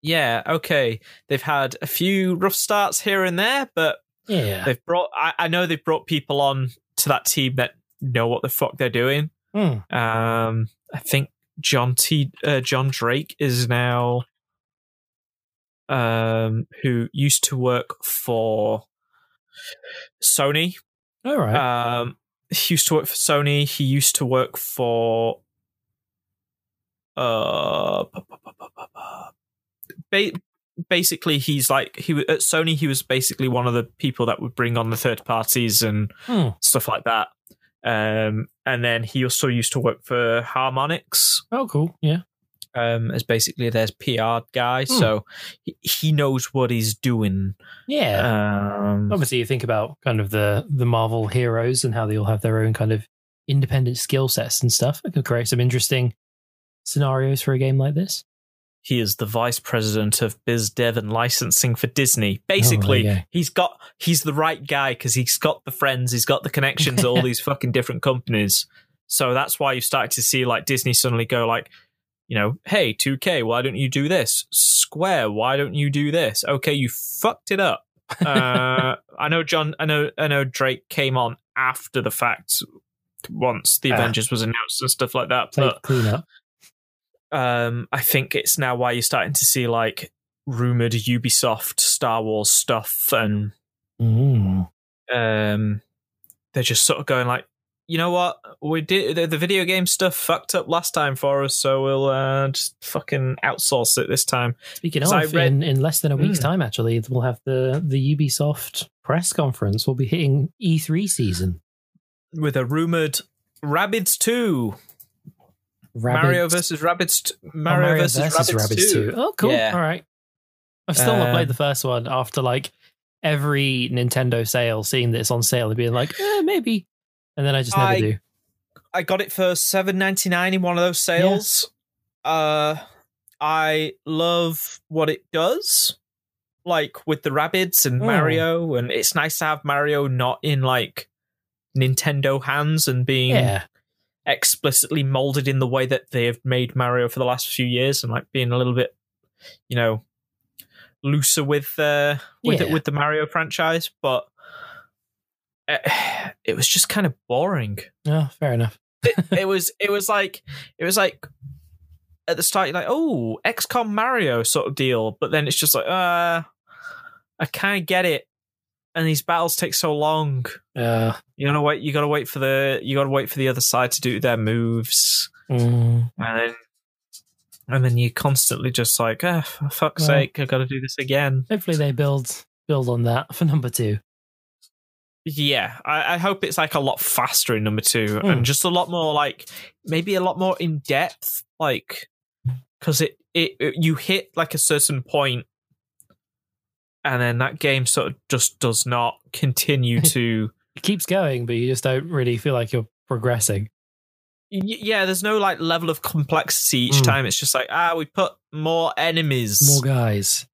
yeah, okay. They've had a few rough starts here and there, but yeah, they've brought. I, I know they've brought people on to that team that know what the fuck they're doing. Hmm. Um, I think John T. Uh, John Drake is now, um, who used to work for Sony. all right, Um, he used to work for Sony. He used to work for uh ba- basically he's like he at Sony he was basically one of the people that would bring on the third parties and Hmm. stuff like that. Um and then he also used to work for Harmonix oh, cool, yeah, um as basically their PR guy Hmm. so he, he knows what he's doing. yeah. Um Obviously, you think about kind of the the Marvel heroes and how they all have their own kind of independent skill sets and stuff. It could create some interesting scenarios for a game like this. He is the vice president of biz dev and licensing for Disney. Basically, there you he's got he's the right guy because he's got the friends, he's got the connections at all these fucking different companies. So that's why you start to see like Disney suddenly go like, you know, hey, 2K, why don't you do this? Square, why don't you do this? Okay, you fucked it up. uh, I know John. I know. I know Drake came on after the fact once the Ah. Avengers was announced and stuff like that. But clean up. Um, I think it's now why you're starting to see like rumored Ubisoft Star Wars stuff, and Mm. um, they're just sort of going like, you know what, we did the, the video game stuff fucked up last time for us, so we'll uh, just fucking outsource it this time. Speaking of, read- in, in less than a week's Mm. time, actually, we'll have the the Ubisoft press conference. We'll be hitting E3 season. With a rumored Rabbids two, Mario versus Rabbids. t- oh, Mario, versus, Rabbids, Rabbids 2. 2. Oh, cool. Yeah. All right. I've still not Um, played the first one after like every Nintendo sale, seeing that it's on sale and being like, eh, maybe. And then I just never I- do. I got it for seven ninety nine in one of those sales. Uh, I love what it does, like with the Rabbids and Oh. Mario, and it's nice to have Mario not in like Nintendo hands and being Yeah. Explicitly molded in the way that they have made Mario for the last few years, and like being a little bit, you know, looser with uh, with Yeah. it with the Mario franchise, but uh, it was just kind of boring. Oh, fair enough. it, it was it was like it was like at the start you're like oh XCOM Mario sort of deal, but then it's just like uh I kind of get it, and these battles take so long. Uh, You gotta wait. You gotta wait for the. You gotta wait for the other side to do their moves, mm, and then and then you constantly just like, ah, for fuck's Well- sake, I gotta do this again. hopefully they build build on that for number two. Yeah, I, I hope it's like a lot faster in number two Hmm. and just a lot more like maybe a lot more in depth, like because it, it it you hit like a certain point, and then that game sort of just does not continue to. It keeps going, but you just don't really feel like you're progressing. Y- yeah, there's no like level of complexity each Hmm. time. It's just like ah, we put more enemies. More guys.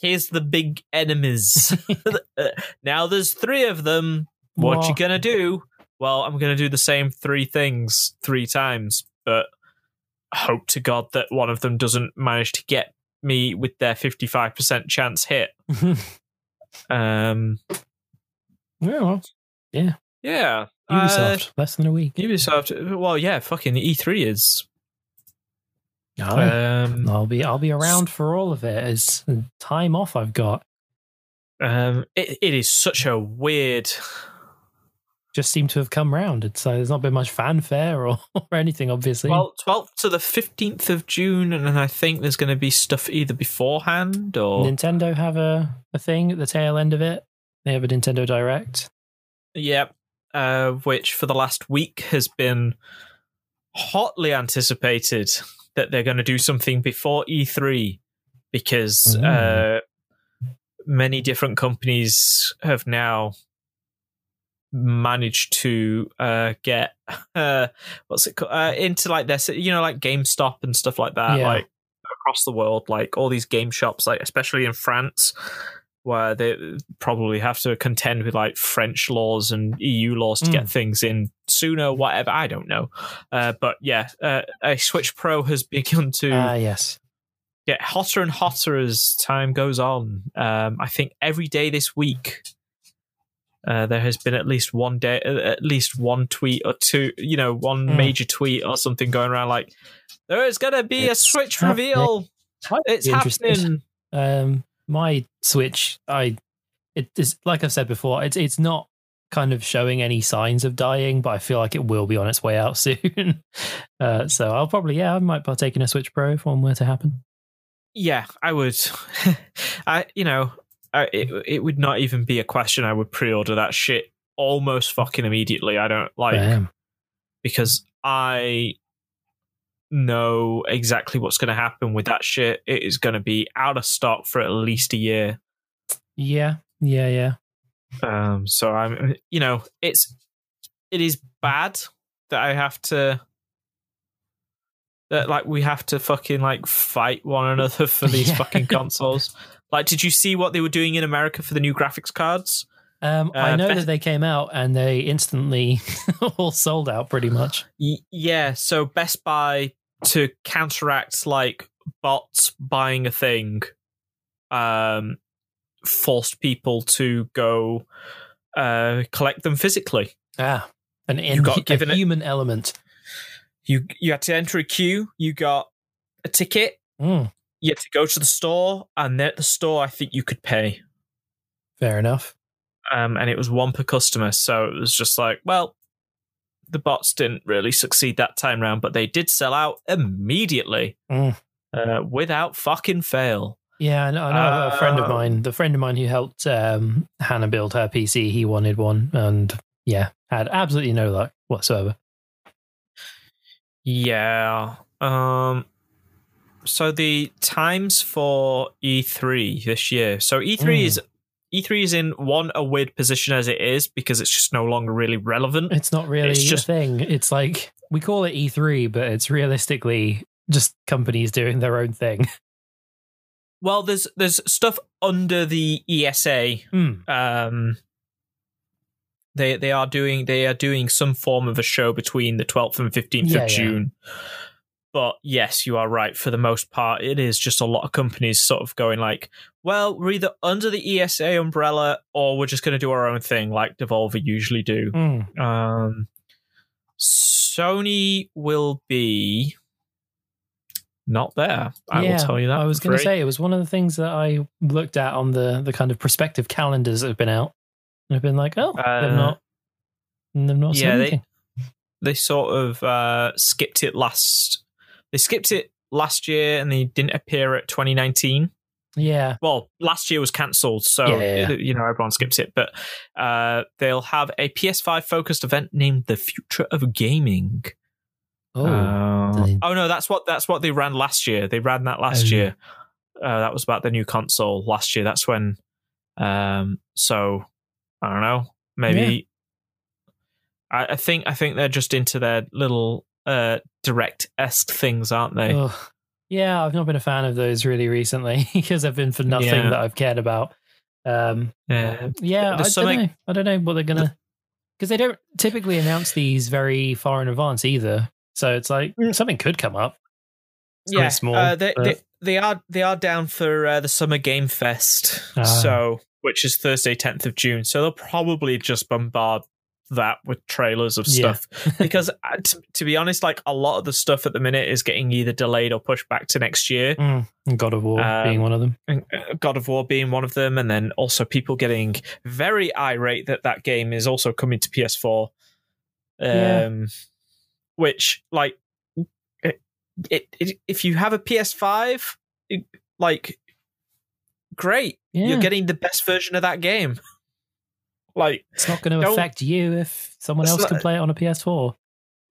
Here's the big enemies. Uh, now there's three of them. What More- you gonna do? Well, I'm gonna do the same three things three times, but hope to God that one of them doesn't manage to get me with their 55% chance hit. Um, yeah, well, yeah, Yeah. Ubisoft, less than a week. Uh, Ubisoft. Well, yeah, fucking the E3 is. Oh, Um, I'll be I'll be around for all of it. It's time off I've got. um, it, it is such a weird. Just seem to have come round. It's uh, there's not been much fanfare or, or anything, obviously. Well, 12th to the 15th of June, and then I think there's going to be stuff either beforehand or. Nintendo have a, a thing at the tail end of it. They have a Nintendo Direct. Yep. Uh, which for the last week has been hotly anticipated that they're going to do something before E3 because Mm. uh, many different companies have now managed to uh, get uh, what's it called uh, into like this you know like GameStop and stuff like that Yeah. like across the world like all these game shops like especially in France where they probably have to contend with like French laws and EU laws to Mm. get things in sooner, whatever. I don't know. Uh, but yeah, uh, a Switch Pro has begun to Ah, yes. get hotter and hotter as time goes on. Um, I think every day this week, uh, there has been at least one day, uh, at least one tweet or two, you know, one Mm. major tweet or something going around like, there is going to be It's a Switch happening. reveal. It's happening. Um, my Switch, I it is like I've said before, it's it's not kind of showing any signs of dying, but I feel like it will be on its way out soon. uh, so I'll probably yeah, I might partake in a Switch Pro if one were to happen. Yeah, I would. I, you know, I, it it would not even be a question. I would pre-order that shit almost fucking immediately. I don't like because I know exactly what's going to happen with that shit. It is going to be out of stock for at least a year. Yeah, yeah, yeah. Um, so I'm, you know, it's it is bad that I have to that like we have to fucking like fight one another for these Yeah. fucking consoles. Like, did you see what they were doing in America for the new graphics cards? Um, I Uh, know best- that they came out and they instantly all sold out pretty much. Yeah, so Best Buy to counteract like bots buying a thing, um, forced people to go uh collect them physically. Ah, an You got given a it- human element. You you had to enter a queue. You got a ticket. Mm, You had to go to the store, and at the store, I think you could pay. fair enough. Um, and it was one per customer, so it was just like, well, the bots didn't really succeed that time round, but they did sell out immediately, Mm. uh, without fucking fail. Yeah, I know, I know a friend of Uh, mine, the friend of mine who helped um, Hannah build her PC, he wanted one and yeah, had absolutely no luck whatsoever. Yeah. Um. So the times for E3 this year. So E3 Mm. is E3 is in one a weird position as it is because it's just no longer really relevant. It's not really It's just- a thing. It's like we call it E3, but it's realistically just companies doing their own thing. Well, there's there's stuff under the ESA. Hmm. Um. They they are doing they are doing some form of a show between the 12th and 15th Yeah, yeah. of June. But yes, you are right. For the most part, it is just a lot of companies sort of going like, well, we're either under the ESA umbrella or we're just going to do our own thing, like Devolver usually do. Mm. Um, Sony will be not there. I will tell you that. I was going to say it was one of the things that I looked at on the the kind of prospective calendars that have been out. And I've been like, oh, Uh, they've not, they've not yeah, they- anything. they sort of uh, skipped it last. They skipped it last year, and they didn't appear at 2019. yeah, Well, last year was cancelled, so Yeah, yeah, yeah. you know everyone skips it. But uh, they'll have a PS5 focused event named "The Future of Gaming." oh, Uh, oh no, that's what that's what they ran last year. They ran that last Oh. year. Uh, that was about the new console last year. That's when. Um. So I don't know. Maybe. I, I think I think they're just into their little uh direct esque things, aren't they? Ugh. yeah. I've not been a fan of those really recently because I've been for nothing Yeah. that I've cared about. Um, Yeah. yeah, The I summer- don't know. I don't know what they're gonna because they don't typically announce these very far in advance either. So it's like Mm. something could come up. Something yeah, small, uh, they, but- they they are they are down for uh, the Summer Game Fest, Ah. so which is Thursday, tenth of June. So they'll probably just bombard that with trailers of Yeah. stuff because uh, t- to be honest, like a lot of the stuff at the minute is getting either delayed or pushed back to next year. Mm, God of War Um, being one of them. uh, God of War being one of them, and then also people getting very irate that that game is also coming to PS4. Um, Yeah. which like it, it, it, if you have a PS5, it- like great, Yeah. you're getting the best version of that game. Like It's not going to affect you if someone else can play it on a PS4.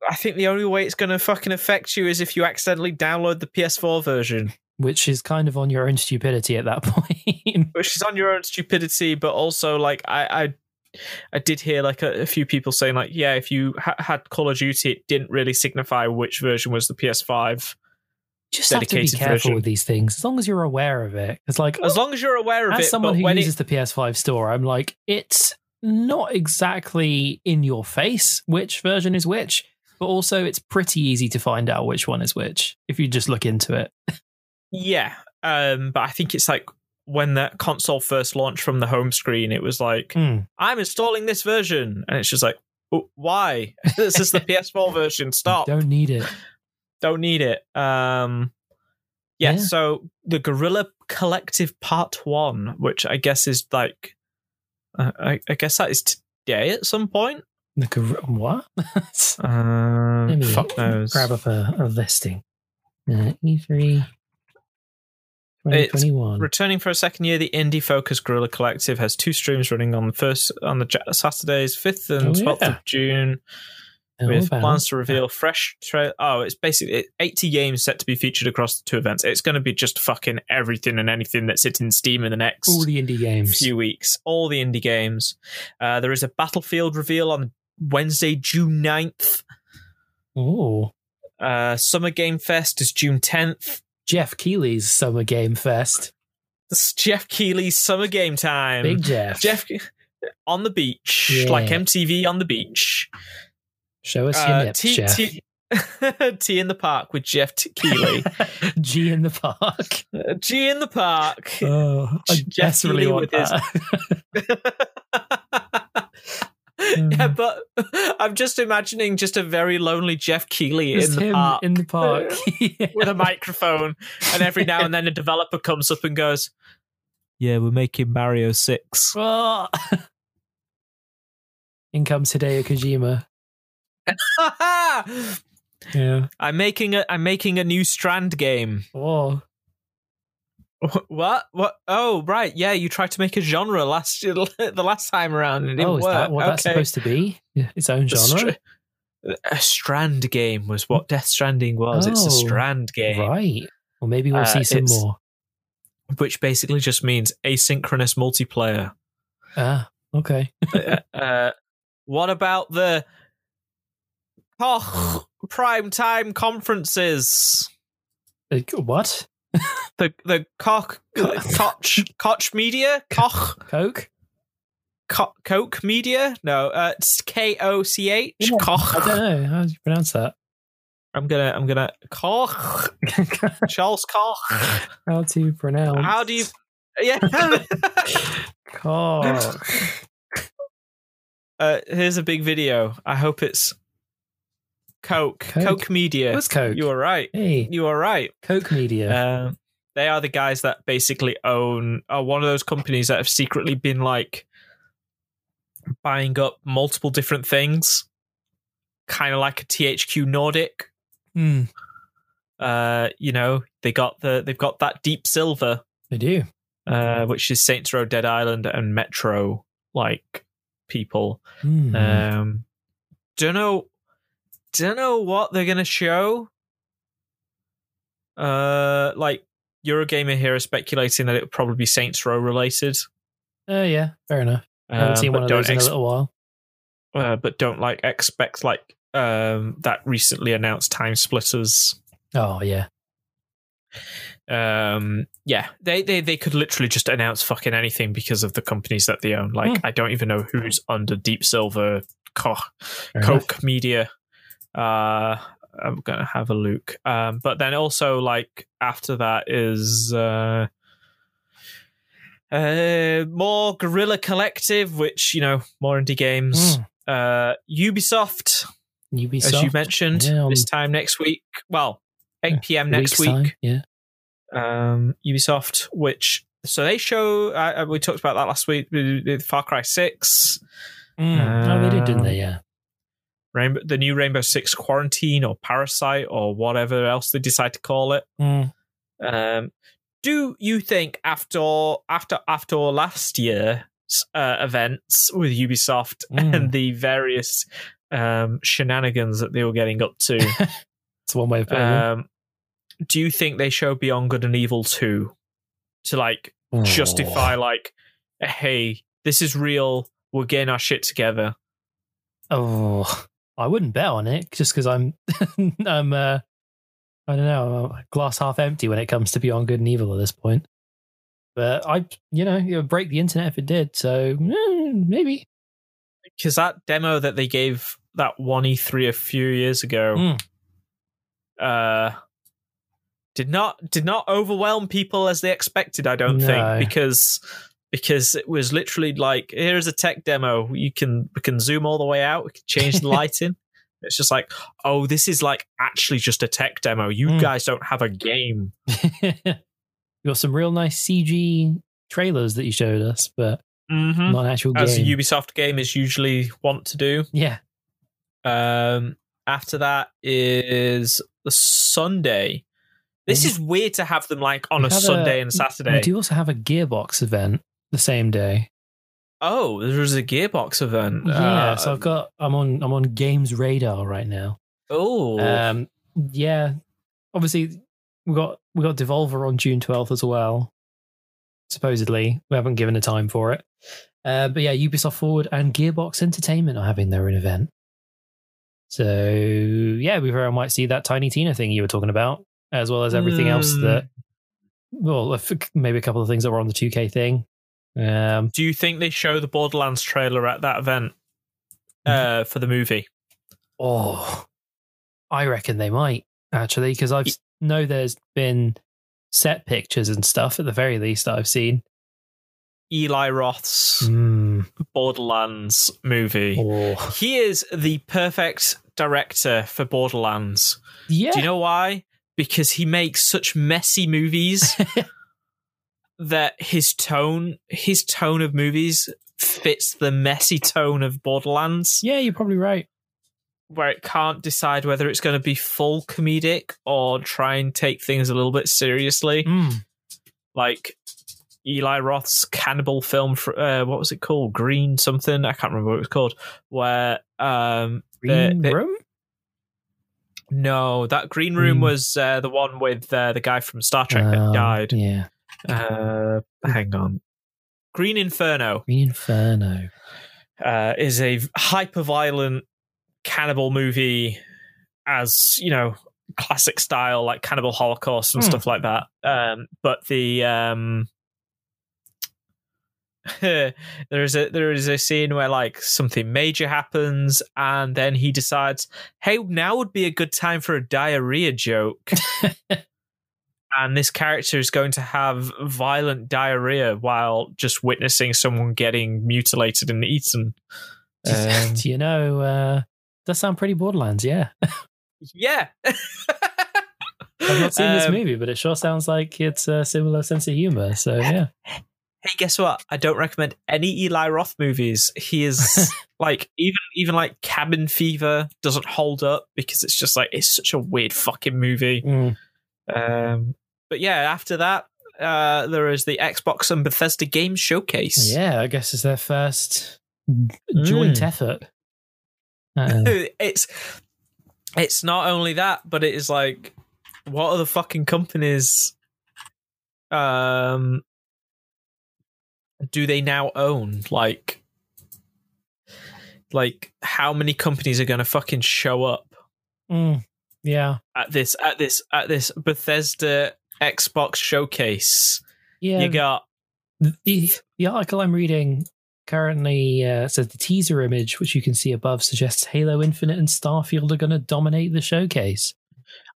I think the only way it's going to fucking affect you is if you accidentally download the PS4 version, which is kind of on your own stupidity at that point. which is on your own stupidity. But also, like I, I, I did hear like a, a few people saying like, yeah, if you ha- had Call of Duty, it didn't really signify which version was the PS5. Just have to be careful version. with these things, as long as you're aware of it. It's like As long as you're aware of as it, someone who uses it, the PS5 store, I'm like, it's not exactly in your face which version is which, but also it's pretty easy to find out which one is which if you just look into it. yeah, um, but I think it's like when the console first launched from the home screen, it was like, Hmm. I'm installing this version, and it's just like, "Oh, why? this is the PS4 version. Stop. Don't need it. don't need it. Um, yeah, Yeah. So the Guerrilla Collective Part One, which I guess is like, I, I guess that is today at some point. The gor- what? Um, me fuck knows. grab up a, a listing. Uh, E3 2021. Returning for a second year, the indie focused Guerrilla Collective has two streams running on the first on the Saturdays, fifth and Oh, twelfth yeah. of June, Oh, with wow. plans to reveal fresh. Tra- oh, it's basically eighty games set to be featured across the two events. It's going to be just fucking everything and anything that's hitting Steam in the next all the indie games. few weeks. All the indie games. Uh, there is a Battlefield reveal on Wednesday, June 9th. Oh, Uh, Summer Game Fest is June 10th. Geoff Keighley's Summer Game Fest. Is Geoff Keighley's Summer Game Time. Big Jeff. Jeff on the beach, Yeah. like MTV on the beach. Show us your Uh, nips, tea, Jeff. tea, tea in the park with Jeff T- Keighley. G in the park. Uh, G in the park. Oh, I Jeff desperately Keighley want with his- that. yeah, but I'm just imagining just a very lonely Geoff Keighley Just in the him park in the park. Yeah. with a microphone, and every now and then a developer comes up and goes, "Yeah, we're making Mario 6. Oh. In comes Hideo Kojima. Yeah. I'm making a I'm making a new Strand game. Oh, What? What? Oh, right. Yeah, you tried to make a genre last the last time around and it oh, is that what that's supposed to be? Its own genre, Str- a Strand game was what Death Stranding was. It's a Oh, Strand game, right? Well, maybe we'll Uh, see some more. which basically just means asynchronous multiplayer. Ah, okay. uh, uh, what about the Koch prime time conferences? Like, what? The the Koch Koch Koch Media Koch Coke? Co- Coke Media? No, uh, it's K O C H Yeah, I don't know. How do you pronounce that? I'm gonna I'm gonna Koch Charles Koch. How do you pronounce? How do you? Yeah. Koch. uh, here's a big video. I hope it's Coke. Coke. Coke, Media. What's Coke? You were right. Hey, You were right. Coke Media. Um, they are the guys that basically own are one of those companies that have secretly been like buying up multiple different things, kind of like a THQ Nordic. Hmm, Uh, you know, they got the they've got that Deep Silver, they do. uh, which is Saints Row, Dead Island, and Metro like people. Hmm. Um, don't know, don't know what they're gonna show. Uh, like Eurogamer here is speculating that it would probably be Saints Row related. Oh yeah, fair enough. I haven't Um, seen one of those in ex- a little while. uh, but don't like expect like um that recently announced Time Splitters. Oh yeah. Um, yeah, they they they could literally just announce fucking anything because of the companies that they own. Like Hmm. I don't even know who's under Deep Silver, Koch, Fair enough. Media. Uh, I'm gonna have a look. Um, but then also like after that is uh, uh, more Guerrilla Collective, which you know more indie games. Hmm. Uh, Ubisoft, Ubisoft. as you mentioned, Yeah, um, this time next week. Well, 8 p.m. next week time, Yeah. um, Ubisoft, which so they show. Uh, we talked about that last week Far Cry Six, oh, they did, didn't they? Um, Yeah. Rainbow, the new Rainbow Six Quarantine or Parasite or whatever else they decide to call it. Hmm. Um, do you think after after after last year's uh, events with Ubisoft Mm. and the various um, shenanigans that they were getting up to, It's one way of putting it. um, do you think they show Beyond Good and Evil two to like Oh. justify like hey this is real we're getting our shit together Oh, I wouldn't bet on it just because I'm, I'm, uh, I don't know, uh, glass half empty when it comes to Beyond Good and Evil at this point. But I, you know, it would break the internet if it did. So eh, maybe. because that demo that they gave that one e3 a few years ago Mm. uh did not did not overwhelm people as they expected i don't No. think because because it was literally like here's a tech demo you can we can zoom all the way out we can change the lighting it's just like oh this is like actually just a tech demo you Mm. guys don't have a game you got some real nice CG trailers that you showed us, but mm-hmm. not actual as a ubisoft game is usually want to do yeah. Um, after that is the Sunday. This Mhm. is weird to have them like on We a Sunday a- and Saturday. We do also have a Gearbox event the same day. oh, there was a Gearbox event. Yeah, Uh, so I've got I'm on I'm on Games Radar right now. oh, Um, yeah, obviously we got we got Devolver on June twelfth as well. Supposedly, we haven't given a time for it. Uh, but yeah, Ubisoft Forward and Gearbox Entertainment are having their own event. So yeah, we very well might see that Tiny Tina thing you were talking about, as well as everything else Hmm. that. Well, maybe a couple of things that were on the 2K thing. Um, do you think they show the Borderlands trailer at that event uh, for the movie? Oh, I reckon they might actually because I know there's been set pictures and stuff at the very least that I've seen. Eli Roth's Mm. Borderlands movie. Oh. He is the perfect director for Borderlands. Yeah. Do you know why? Because he makes such messy movies that his tone, his tone of movies fits the messy tone of Borderlands, yeah, you're probably right. where it can't decide whether it's going to be full comedic or try and take things a little bit seriously. Mm. Like Eli Roth's cannibal film, for, uh, what was it called? Green something? I can't remember what it was called. Where um, Green the- Room? no, that Green Room Green- was uh, the one with uh, the guy from Star Trek that Um, died. Yeah. Uh, hang on. Green Inferno Green Inferno. uh, is a hyper violent cannibal movie, as you know, classic style like Cannibal Holocaust and Hmm. stuff like that. Um, but the um, there is a there is a scene where like something major happens and then he decides hey now would be a good time for a diarrhea joke and this character is going to have violent diarrhea while just witnessing someone getting mutilated and eaten um, do you know uh does sound pretty borderlands yeah yeah I've not seen this um, movie, but it sure sounds like it's a similar sense of humor. So yeah. Hey, guess what? I don't recommend any Eli Roth movies. He is like even even like Cabin Fever doesn't hold up because it's just like it's such a weird fucking movie. Mm. Um, but yeah, after that, uh, there is the Xbox and Bethesda Games Showcase. Yeah, I guess it's their first joint mm. effort. Uh, it's it's not only that, but it is like what other fucking companies um do they now own? Like like how many companies are going to fucking show up? Mm, yeah. At this at this at this Bethesda Xbox showcase. Yeah. You got the the article I'm reading currently uh, says the teaser image, which you can see above, suggests Halo Infinite and Starfield are going to dominate the showcase.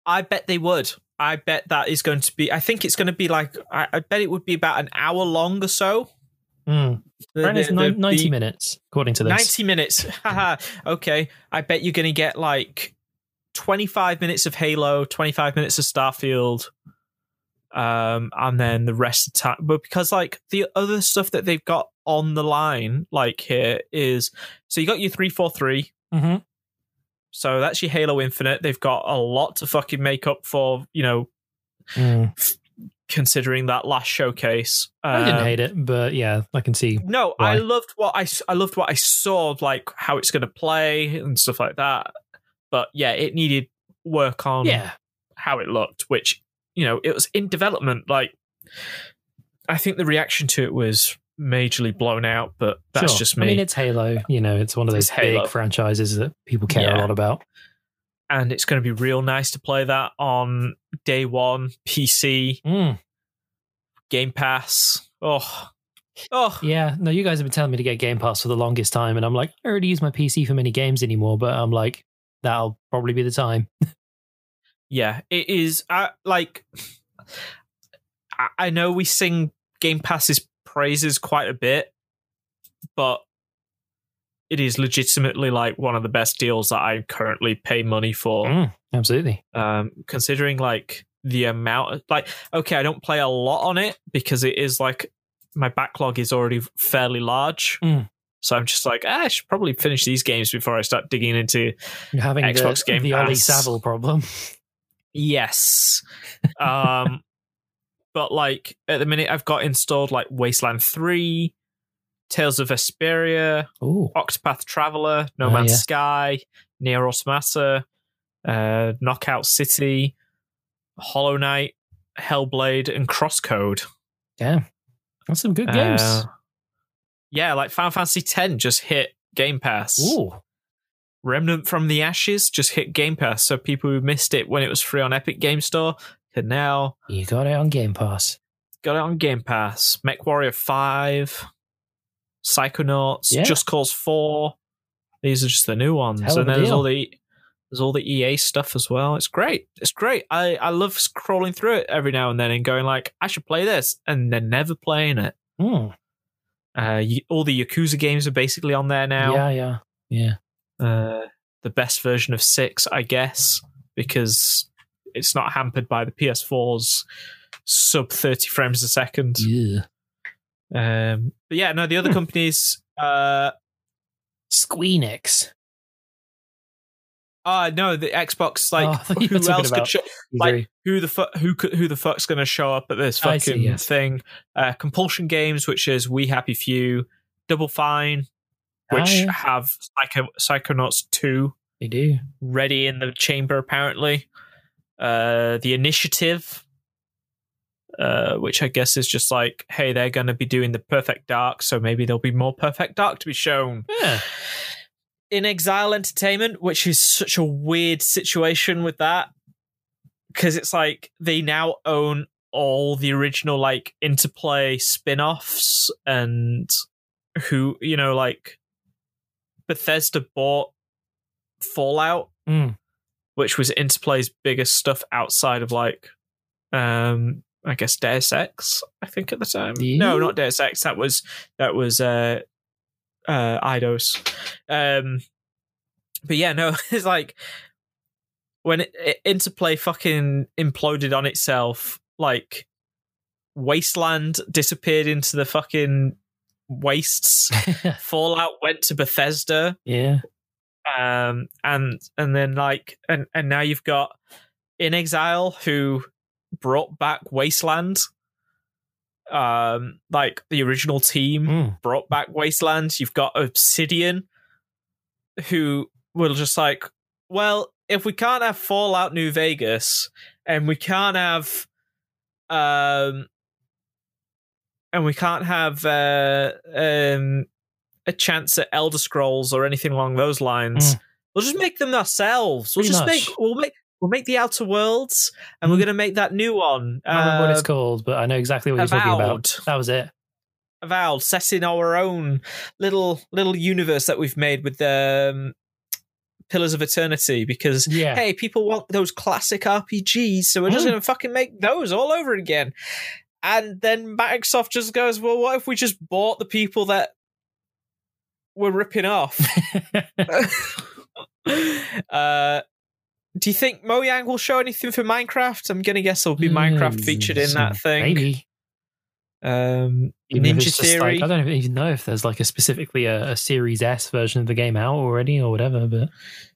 I bet they would. I bet that is going to be. I think it's going to be like. I, I bet it would be about an hour long or so. Mm. The, the, the, 90 minutes, according to this. 90 minutes. okay. I bet you're going to get like 25 minutes of Halo, 25 minutes of Starfield, um, and then the rest of the time. But because like the other stuff that they've got on the line, like here, is so you got your 343. Mm-hmm. So that's your Halo Infinite. They've got a lot to fucking make up for, you know, mm. considering that last showcase. I didn't um, hate it, but yeah, I can see. No, why. I loved what I I loved what I saw of like how it's going to play and stuff like that. But yeah, it needed work on yeah. how it looked, which you know it was in development. Like, I think the reaction to it was majorly blown out, but that's sure. just me. I mean, it's Halo. You know, it's one of those big franchises that people care yeah. a lot about. And it's going to be real nice to play that on day one, PC, mm. Game Pass. Oh, oh. Yeah, no, you guys have been telling me to get Game Pass for the longest time, and I'm like, I already use my PC for many games anymore, but I'm like, that'll probably be the time. yeah, it is. Uh, like, I know we sing Game Pass is praises quite a bit, but it is legitimately like one of the best deals that I currently pay money for. Mm, absolutely. Um, considering like the amount, like, okay, I don't play a lot on it because it is like my backlog is already fairly large. Mm. So I'm just like, ah, I should probably finish these games before I start digging into You're having Xbox the, Game the Pass. Ollie Saville problem. Yes. Um, but like at the minute I've got installed like Wasteland 3, Tales of Vesperia, Ooh. Octopath Traveler, No oh, Man's yeah. Sky, Nier Automata, uh, Knockout City, Hollow Knight, Hellblade, and Crosscode. Yeah, that's some good games. Uh, yeah, like Final Fantasy X just hit Game Pass. Ooh. Remnant from the Ashes just hit Game Pass, so people who missed it when it was free on Epic Game Store and now you got it on Game Pass. Got it on Game Pass. Mech Warrior Five, Psychonauts, yeah. Just Cause Four. These are just the new ones, and then there's all the there's all the EA stuff as well. It's great. It's great. I I love scrolling through it every now and then and going like, I should play this, and then never playing it. Mm. Uh, all the Yakuza games are basically on there now. Yeah, yeah, yeah. Uh, the best version of six, I guess, because it's not hampered by the PS4's sub 30 frames a second. Yeah. Um, but yeah, no, the other hmm. companies. Uh, Squeenix. Uh no, the Xbox like oh, who else could show like who the fuck who could who the fuck's gonna show up at this fucking see, yes. thing? Uh Compulsion Games, which is We Happy Few, Double Fine, which have Psycho Psychonauts 2 they do. Ready in the chamber apparently uh, the initiative, uh, which I guess is just like, hey, they're going to be doing the Perfect Dark, so maybe there'll be more Perfect Dark to be shown. Yeah. inXile Entertainment, which is such a weird situation with that, because it's like they now own all the original like interplay spin-offs and who you know like Bethesda bought Fallout, Mm. which was Interplay's biggest stuff outside of like um I guess Deus Ex, I think at the time. Yeah. No, not Deus Ex. That was that was uh uh Eidos. Um but yeah, no, it's like when it, it, Interplay fucking imploded on itself, like Wasteland disappeared into the fucking wastes. Fallout went to Bethesda yeah. um and and then like and and now you've got inXile who brought back wasteland um like the original team Mm. brought back wasteland you've got obsidian who will just like well if we can't have fallout new vegas and we can't have um and we can't have uh um a chance at elder scrolls or anything along those lines Mm. we'll just make them ourselves we'll Pretty just much. make we'll make we'll make the outer worlds and we're Mm. gonna make that new one I don't remember what uh, it's called, but I know exactly what you're talking about. That was it. avowed set in our own little little universe that we've made with the um, pillars of eternity because Yeah. hey people want those classic rpgs so we're just Mm. gonna fucking make those all over again and then microsoft just goes well what if we just bought the people that we're ripping off uh do you think Mojang will show anything for Minecraft? I'm gonna guess there'll be Minecraft featured in that thing. Maybe. Um, Even Ninja Theory. Like, I don't even know if there's like a specifically a, a Series S version of the game out already or whatever. But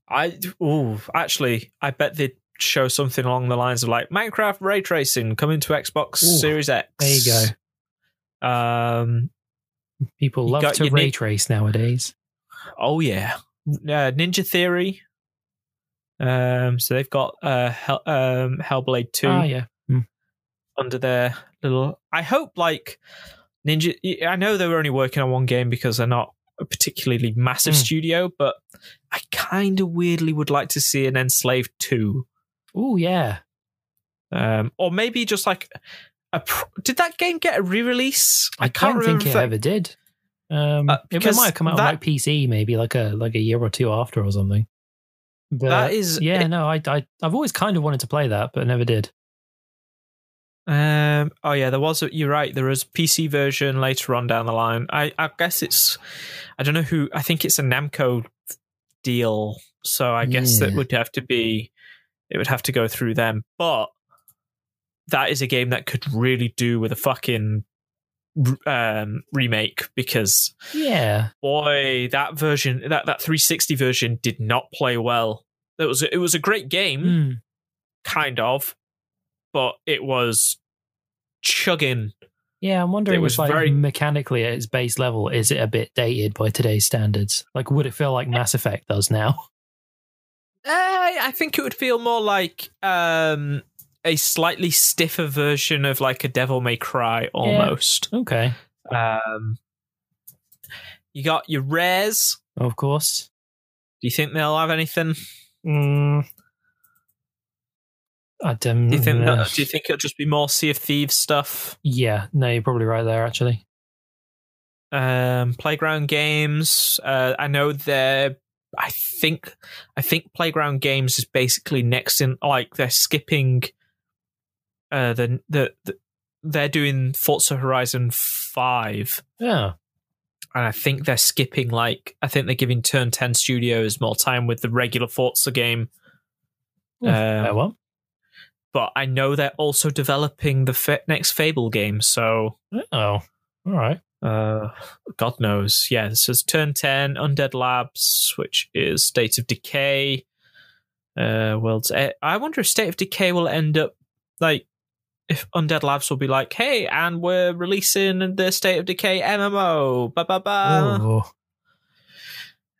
I oh, actually, I bet they'd show something along the lines of like Minecraft ray tracing coming to Xbox Ooh, Series X. there you go. Um. people love to ray trace nowadays. Oh yeah. Uh, Ninja Theory. Um. So they've got uh Hell, um Hellblade Two Ah, yeah. under their little. I hope like Ninja. I know they were only working on one game because they're not a particularly massive Mm. studio, but I kind of weirdly would like to see an Enslaved Two. Oh, yeah. um, or maybe just like a. Pro- Did that game get a re-release? I, can't think it if that- ever did. Um, Uh, it, might have come out that- on like PC, maybe like a like a year or two after or something. But That is- yeah, it- no, I, I I've always kind of wanted to play that, but never did. Um. Oh yeah, there was. A, you're right. There was a PC version later on down the line. I. I guess it's. I don't know who. I think it's a Namco deal. So I guess that would have to be. It would have to go through them. But that is a game that could really do with a fucking um remake because Yeah, boy that version that that 360 version did not play well it was it was a great game Mm. kind of but it was chugging yeah. I'm wondering It was if like very- mechanically at its base level, is it a bit dated by today's standards? Like, would it feel like Mass Effect does now? I, I think it would feel more like um a slightly stiffer version of like a Devil May Cry almost. Okay, Um, you got your rares. of course. Do you think they'll have anything? Mm. I don't. Do you think? uh, that, do you think it'll just be more Sea of Thieves stuff? Yeah, no, you're probably right there. Actually, um playground games uh i know they're i think i think playground games is basically next in like they're skipping uh the the, the they're doing Forza Horizon 5 yeah. and I think they're skipping like I think they're giving Turn 10 Studios more time with the regular Forza game Yeah, Um, well, but I know they're also developing the next Fable game so oh, all right. Uh, God knows. Yeah, this is Turn 10, Undead Labs, which is State of Decay. Uh, World's. E- I wonder if State of Decay will end up like if Undead Labs will be like, hey, and we're releasing the State of Decay MMO. Ba ba ba. oh,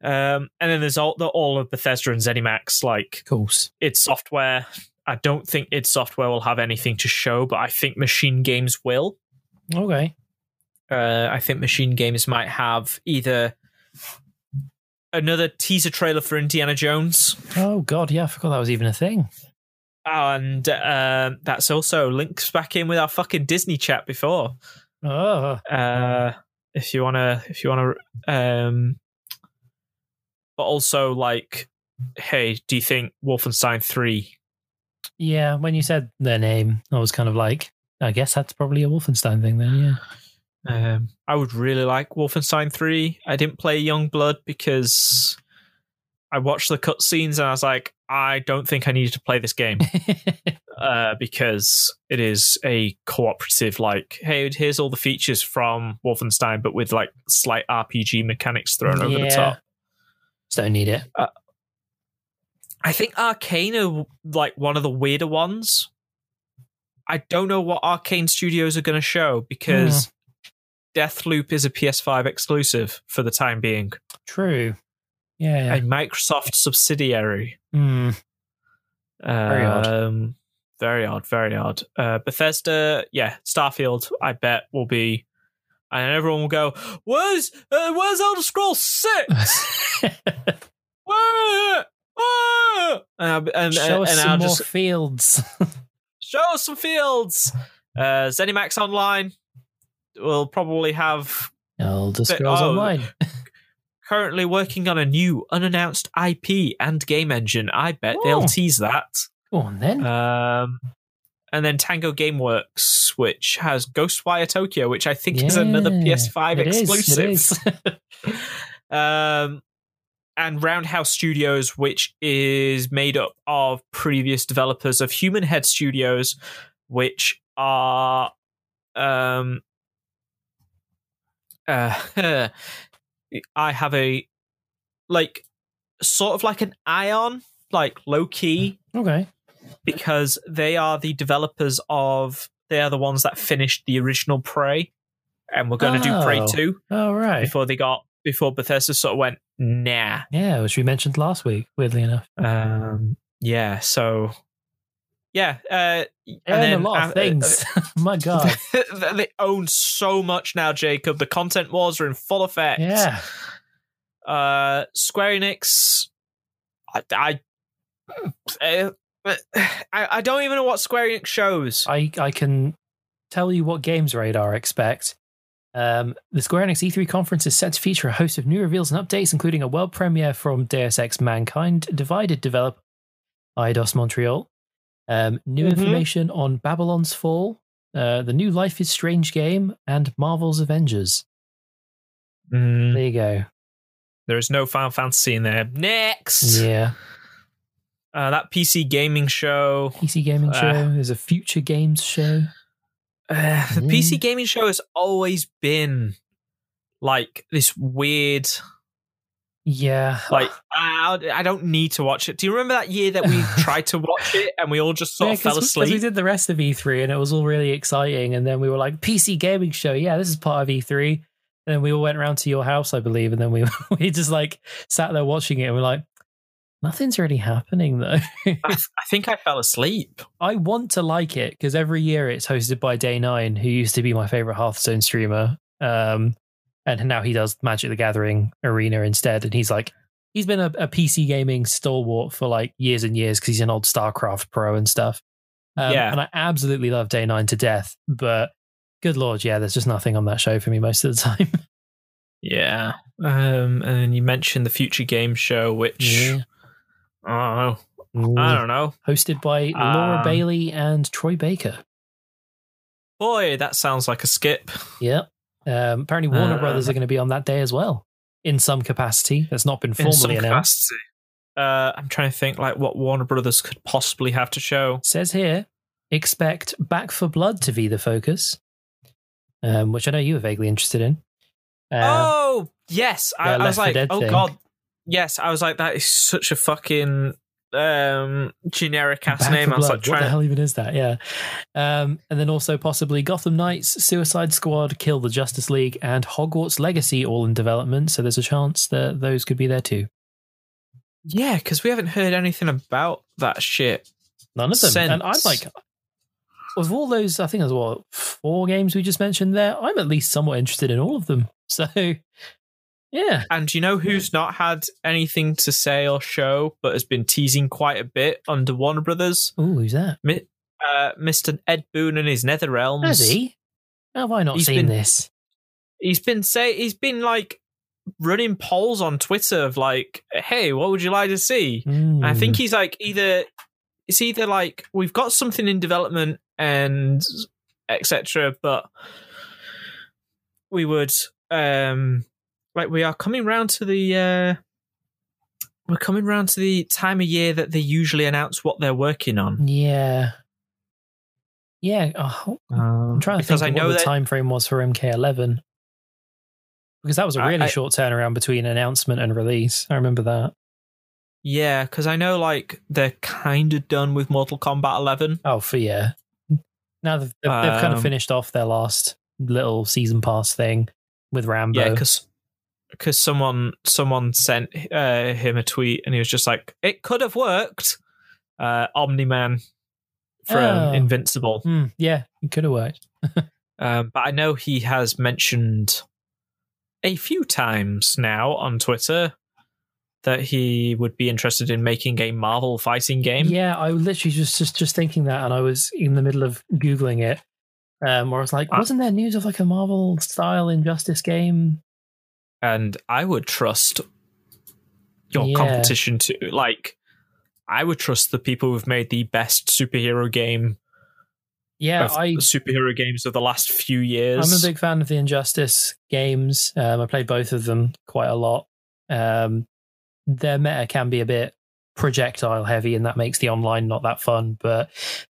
Um, and then there's all the all of Bethesda and ZeniMax. Like of course. id Software. I don't think id Software will have anything to show, but I think Machine Games will. Okay. Uh, I think Machine Games might have either another teaser trailer for Indiana Jones. Oh God, yeah, I forgot that was even a thing. and um, that's also links back in with our fucking Disney chat before. Oh, Uh, if you wanna, if you wanna, um, but also like, hey, do you think Wolfenstein Three? yeah. When you said their name, I was kind of like, I guess that's probably a Wolfenstein thing then. Yeah. Um, I would really like Wolfenstein Three. I didn't play Young Blood because I watched the cutscenes and I was like, I don't think I needed to play this game. uh, because it is a cooperative. Like, hey, here's all the features from Wolfenstein, but with like slight RPG mechanics thrown over the top. Just don't need it. I think Arkane are like one of the weirder ones. I don't know what Arkane Studios are going to show because Deathloop is a PS5 exclusive for the time being, True. Yeah. a Microsoft subsidiary. Hmm. Very odd. Um, very odd, very odd. Uh, Bethesda, yeah, Starfield, I bet will be, and everyone will go, "Where's uh, Where's Elder Scrolls Six? Where? Where?" And, and, Show and, us and some I'll more just fields. show us some fields. Uh, ZeniMax Online will probably have Elder Scrolls oh, Online. currently working on a new unannounced IP and game engine. I bet Oh. they'll tease that. Go on then. Um, and then Tango Gameworks, which has Ghostwire Tokyo, which I think is another PS5 it exclusive. is. um, and Roundhouse Studios, which is made up of previous developers of Human Head Studios, which are um, uh, I have a like sort of like an eye on, like low key okay. because they are the developers of they are the ones that finished the original Prey, and we're going to do Prey Oh. two All right. before they got before Bethesda sort of went nah. Yeah, which we mentioned last week, weirdly enough. Um, yeah, so yeah, uh, And, then a lot uh, of things. My God. they own so much now, Jacob. The content wars are in full effect. Yeah. Uh, Square Enix, I, I, uh, I, I don't even know what Square Enix shows. I, I can tell you what Games Radar expect. Um, the Square Enix E3 conference is set to feature a host of new reveals and updates, including a world premiere from Deus Ex Mankind Divided developer Eidos Montreal, um, new Mhm. information on Babylon's Fall, uh, the new Life is Strange game, and Marvel's Avengers. Mm, There you go. there is no Final Fantasy in there. Next, Yeah. uh, that PC gaming show. PC gaming Uh, show. There's a future games show. Uh, the Mm. PC gaming show has always been like this weird. Yeah. Like I, I don't need to watch it. Do you remember that year that we tried to watch it and we all just sort Yeah, of fell we- we did the rest of E3 and it was all really exciting. And then we were like, PC gaming show. Yeah, this is part of E3. And then we all went around to your house, I believe. And then we, we just like sat there watching it and we're like, nothing's really happening though. I, I think I fell asleep. I want to like it because every year it's hosted by Day Nine, who used to be my favorite Hearthstone streamer. Um, and now he does Magic the Gathering Arena instead. And he's like, he's been a, a PC gaming stalwart for like years and years because he's an old StarCraft pro and stuff. Um, Yeah. And I absolutely love Day Nine to death. But good lord, yeah, there's just nothing on that show for me most of the time. Yeah. Um, and you mentioned the future game show, which Yeah. I don't know. I don't know. Hosted by Laura Um, Bailey and Troy Baker. Boy, that sounds like a skip. Yep. Um, apparently, Warner Uh, Brothers are going to be on that day as well, in some capacity. That's not been in some formally announced. capacity. Uh, I'm trying to think like what Warner Brothers could possibly have to show. Says here, expect Back for Blood to be the focus, um, which I know you were vaguely interested in. Uh, oh yes, I, I was like, oh thing. god, yes. I was like, that is such a fucking um generic ass Back name. I was like, what the hell even is that? Yeah. Um, and then also possibly Gotham Knights, Suicide Squad, Kill the Justice League, and Hogwarts Legacy all in development. So there's a chance that those could be there too. yeah, because we haven't heard anything about that shit. None of them. And I'm like, of all those, I think there's what four games we just mentioned there. I'm at least somewhat interested in all of them. So Yeah. And you know who's not had anything to say or show, but has been teasing quite a bit under Warner Brothers? Ooh, who's that? Mi- Uh, Mr. Ed Boon and his Nether Realms. Has he? How have I not He's seen been- this? He's been say he's been like running polls on Twitter of like, hey, what would you like to see? And I Hmm. think he's like either it's either like we've got something in development and etc. But we would um like we are coming round to the uh we're coming round to the time of year that they usually announce what they're working on. Yeah. Yeah. Oh, I'm trying to because think I know what the that time frame was for MK11. Because that was a really I- short turnaround between announcement and release. I remember that. yeah, because I know like they're kind of done with Mortal Kombat 11. Oh, for yeah. Now they've, they've, they've kind of Um, finished off their last little season pass thing with Rambo. Yeah, because because someone someone sent uh, him a tweet and he was just like, "It could have worked." Uh, Omni Man from Oh. Invincible, Hmm, yeah, it could have worked. um, but I know he has mentioned a few times now on Twitter that he would be interested in making a Marvel fighting game. Yeah, I was literally just just just thinking that, and I was in the middle of googling it, um, where I was like, Ah. wasn't there news of like a Marvel style Injustice game? And I would trust your Yeah. competition to like. I would trust the people who've made the best superhero game Yeah, I the superhero games of the last few years. I'm a big fan of the Injustice games. Um, I played both of them quite a lot. Um, their meta can be a bit projectile heavy, and that makes the online not that fun. But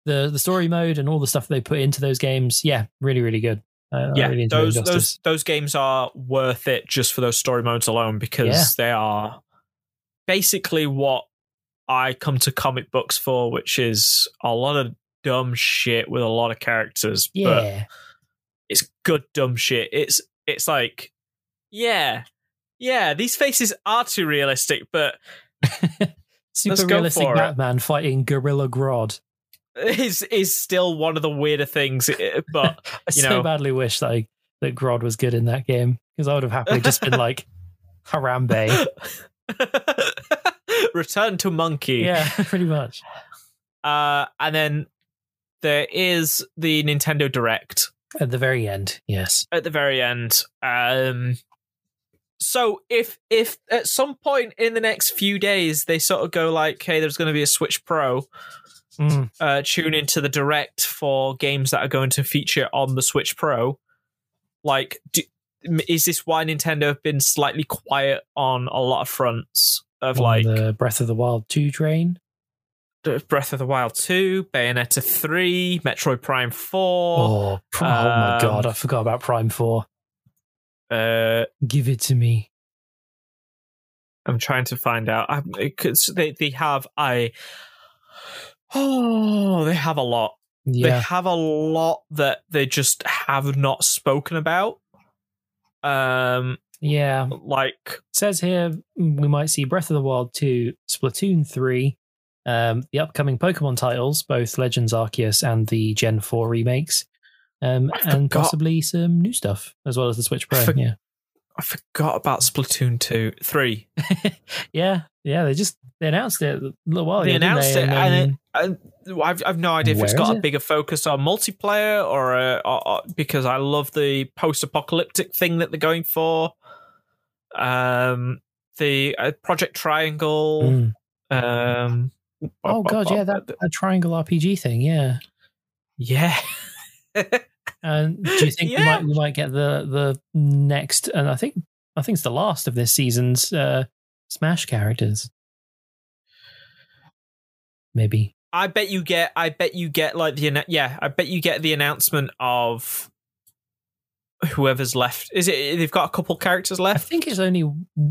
the the story mode and all the stuff they put into those games, yeah, really, really good. I yeah, really those those those games are worth it just for those story modes alone because Yeah. they are basically what I come to comic books for, which is a lot of dumb shit with a lot of characters. But yeah, it's good dumb shit. It's it's like, yeah, yeah, these faces are too realistic, but super realistic for it. Batman fighting Gorilla Grodd. Is is still one of the weirder things. eh, But I so know- badly wish that I, that Grodd was good in that game because I would have happily just been like Harambe. return to monkey. Yeah, pretty much. Uh, and then there is the Nintendo Direct At the very end, yes. at the very end. Um, so if if at some point in the next few days they sort of go like, "Hey, there's going to be a Switch Pro," Mm. uh, tune into the Direct for games that are going to feature on the Switch Pro. Like, do, is this why Nintendo have been slightly quiet on a lot of fronts of on like the Breath of the Wild 2 train. Breath of the Wild 2, Bayonetta 3, Metroid Prime 4, Oh, oh my um, god, I forgot about Prime 4. uh, Give it to me. I'm trying to find out. I, because they, they have a. Oh, they have a lot. They have a lot that they just have not spoken about. Um, Yeah. like says here we might see Breath of the Wild 2, Splatoon 3, um, the upcoming Pokemon titles, both Legends Arceus and the Gen 4 remakes, um, and possibly some new stuff, as well as the Switch Pro. I for- yeah. I forgot about Splatoon 2, 3. yeah. Yeah. They just they announced it a little while ago. they announced they? it, And and, it, I, I've, I've no idea if it's got is a bigger focus on multiplayer or, uh, or, or because I love the post-apocalyptic thing that they're going for. Um, the uh, Project Triangle. Mm. Um, Oh god, yeah, that, that triangle RPG thing, yeah. yeah. And do you think we Yeah. might we might get the the next and I think I think it's the last of this season's uh Smash characters. Maybe. I bet you get. I bet you get like the yeah. I bet you get the announcement of whoever's left. Is it? They've got a couple characters left? I think it's only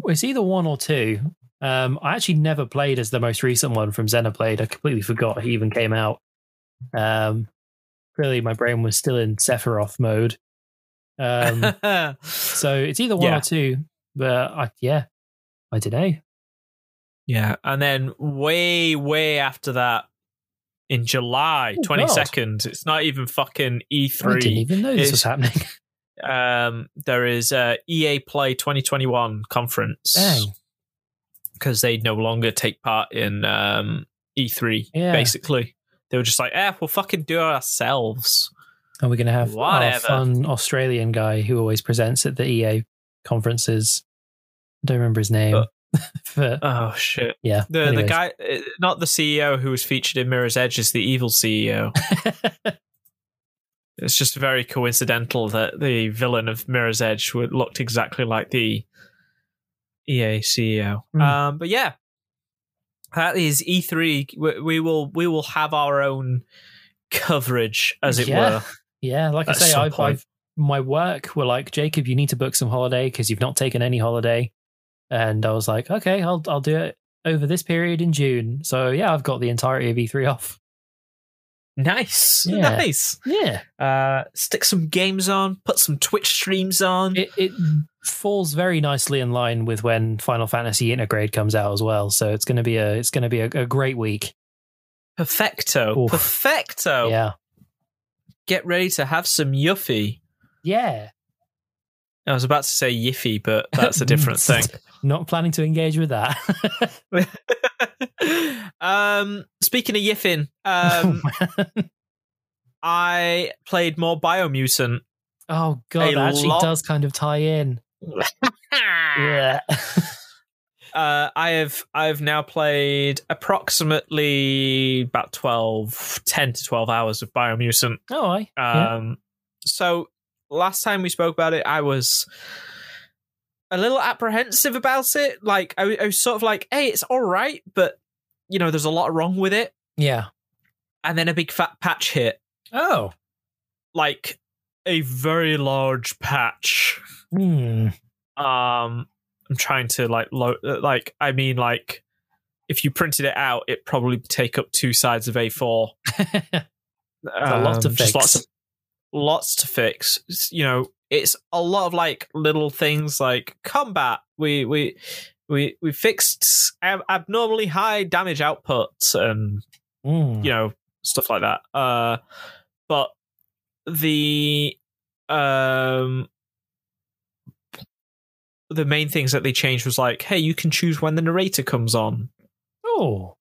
it's either one or two. Um I actually never played as the most recent one from Xenoblade. I completely forgot he even came out. Um clearly my brain was still in Sephiroth mode. Um so it's either one Yeah. or two, but I yeah, I don't know. yeah, and then way, way after that, in July Oh, twenty second, it's not even fucking E I didn't three. even know this It's- was happening. um, there is a EA Play 2021 conference Dang. because they no longer take part in um, E3. Yeah. Basically, they were just like, "Eh, we'll fucking do it ourselves." And we're going to have our fun Australian guy who always presents at the EA conferences. Don't remember his name. Uh, but Oh shit! yeah. The the guy, uh, not the CEO who was featured in Mirror's Edge, is the evil CEO. it's just very coincidental that the villain of Mirror's Edge would- looked exactly like the EA CEO. Hmm. Um, but yeah, that is E3. We, we will we will have our own coverage, as it Yeah. were. yeah, like I say, I've. I've my work were like, Jacob, you need to book some holiday because you've not taken any holiday. And I was like, okay, I'll I'll do it over this period in June. So yeah, I've got the entirety of E3 off. Nice, Yeah. nice. Yeah. Uh, stick some games on, put some Twitch streams on. It it falls very nicely in line with when Final Fantasy Intergrade comes out as well. So it's gonna be a it's gonna be a, a great week. Perfecto, Oof. perfecto. Yeah. Get ready to have some yuffie. Yeah. I was about to say yiffy, but that's a different thing. Not planning to engage with that. um, speaking of Yiffin, um, I played more Biomutant. oh god, A that actually lot- does kind of tie in. Yeah. Uh, I have I've now played approximately about 12, 10 to twelve hours of Biomutant. oh, I. yeah. Um, so last time we spoke about it, I was a little apprehensive about it. Like I, I was sort of like, "Hey, it's all right," but you know, there's a lot wrong with it. Yeah. And then a big fat patch hit, Oh. like a very large patch. Hmm. Um, I'm trying to like, lo- like, I mean, like, if you printed it out, it probably take up two sides of A4. a lot to Um, just fix. Lots, of, lots to fix. It's, you know, it's a lot of like little things like combat. We we we we fixed ab- abnormally high damage output and Hmm. you know stuff like that. Uh, but the um the main things that they changed was like, hey, you can choose when the narrator comes on. Oh.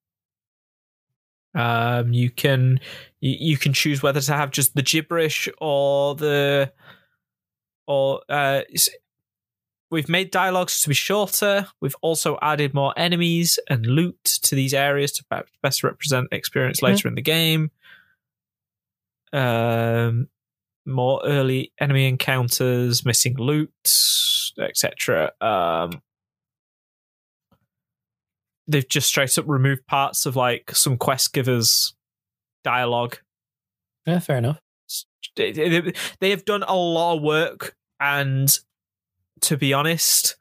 Um, you can you, you can choose whether to have just the gibberish or the or uh. We've made dialogues to be shorter. We've also added more enemies and loot to these areas to be- best represent experience later in the game. Um, more early enemy encounters, missing loot, etc. Um, they've just straight up removed parts of like some quest givers dialogue. Yeah, fair enough. They- have done a lot of work, and to be honest,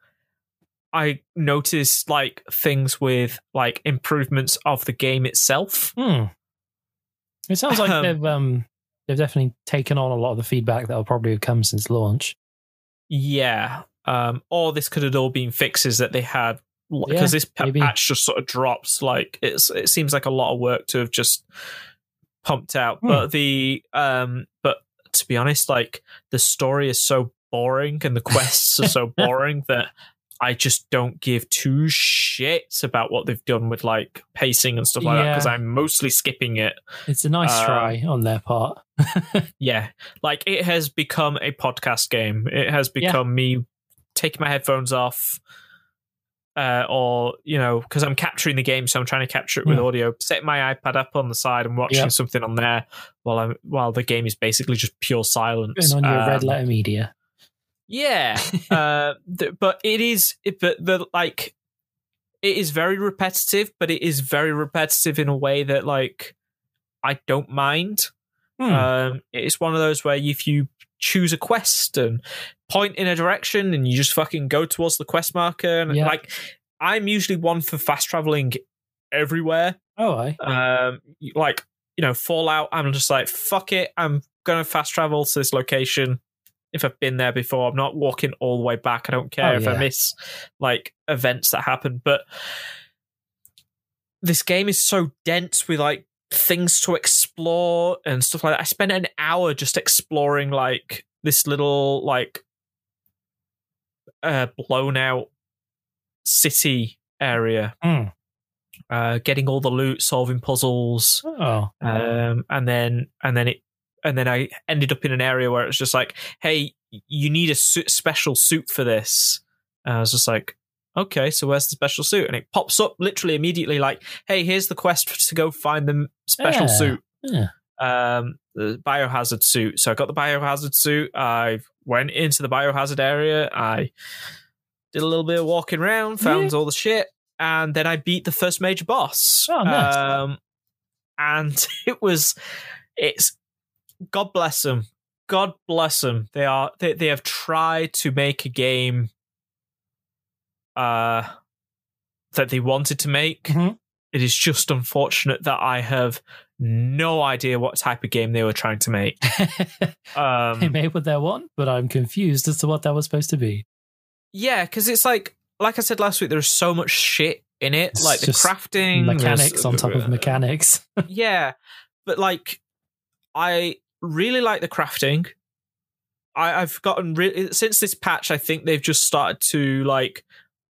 I noticed like things with like improvements of the game itself. Hmm. It sounds like Um, they've um they've definitely taken on a lot of the feedback that'll probably have come since launch. Yeah. Um, or this could have all been fixes that they had Yeah, because this pa- maybe. patch just sort of drops. Like it's it seems like a lot of work to have just pumped out. Hmm. But the um, but to be honest, like the story is so boring and the quests are so boring that I just don't give two shits about what they've done with like pacing and stuff like that because I'm mostly skipping it. It's a nice Uh, try on their part. Yeah, like it has become a podcast game. It has Yeah. become me taking my headphones off, uh, or you know, because I'm capturing the game, so I'm trying to capture it with Hmm. audio. Set my iPad up on the side and watching Yeah. something on there while I'm while the game is basically just pure silence. And on your red Um, letter media. yeah, uh, th- but it is, it, but the like, it is very repetitive, but it is very repetitive in a way that like I don't mind. Hmm. Um, it's one of those where if you choose a quest and point in a direction and you just fucking go towards the quest marker, and Yeah. like I'm usually one for fast traveling everywhere. oh, I. Um, like you know, Fallout. I'm just like fuck it. I'm gonna fast travel to this location. If I've been there before, I'm not walking all the way back. I don't care Oh, if I miss like events that happen. But this game is so dense with like things to explore and stuff like that. I spent an hour just exploring like this little like uh blown out city area Mm. uh getting all the loot solving puzzles Oh, um and then and then it and then i ended up in an area where it was just like hey you need a su- special suit for this and i was just like okay so where's the special suit and it pops up literally immediately like hey here's the quest to go find the special Yeah. suit yeah. um the biohazard suit. So i got the biohazard suit. I went into the biohazard area. I did a little bit of walking around found all the shit and then i beat the first major boss. Oh, nice. um and it was it's god bless them god bless them they are they, they have tried to make a game uh that they wanted to make. Mhm. it is just unfortunate that i have no idea what type of game they were trying to make they um made what they want, but I'm confused as to what that was supposed to be. yeah because it's like like i said last week there's so much shit in it It's like the crafting Mechanics on top of mechanics. yeah but like i really like the crafting I, i've gotten re- since this patch i think they've just started to like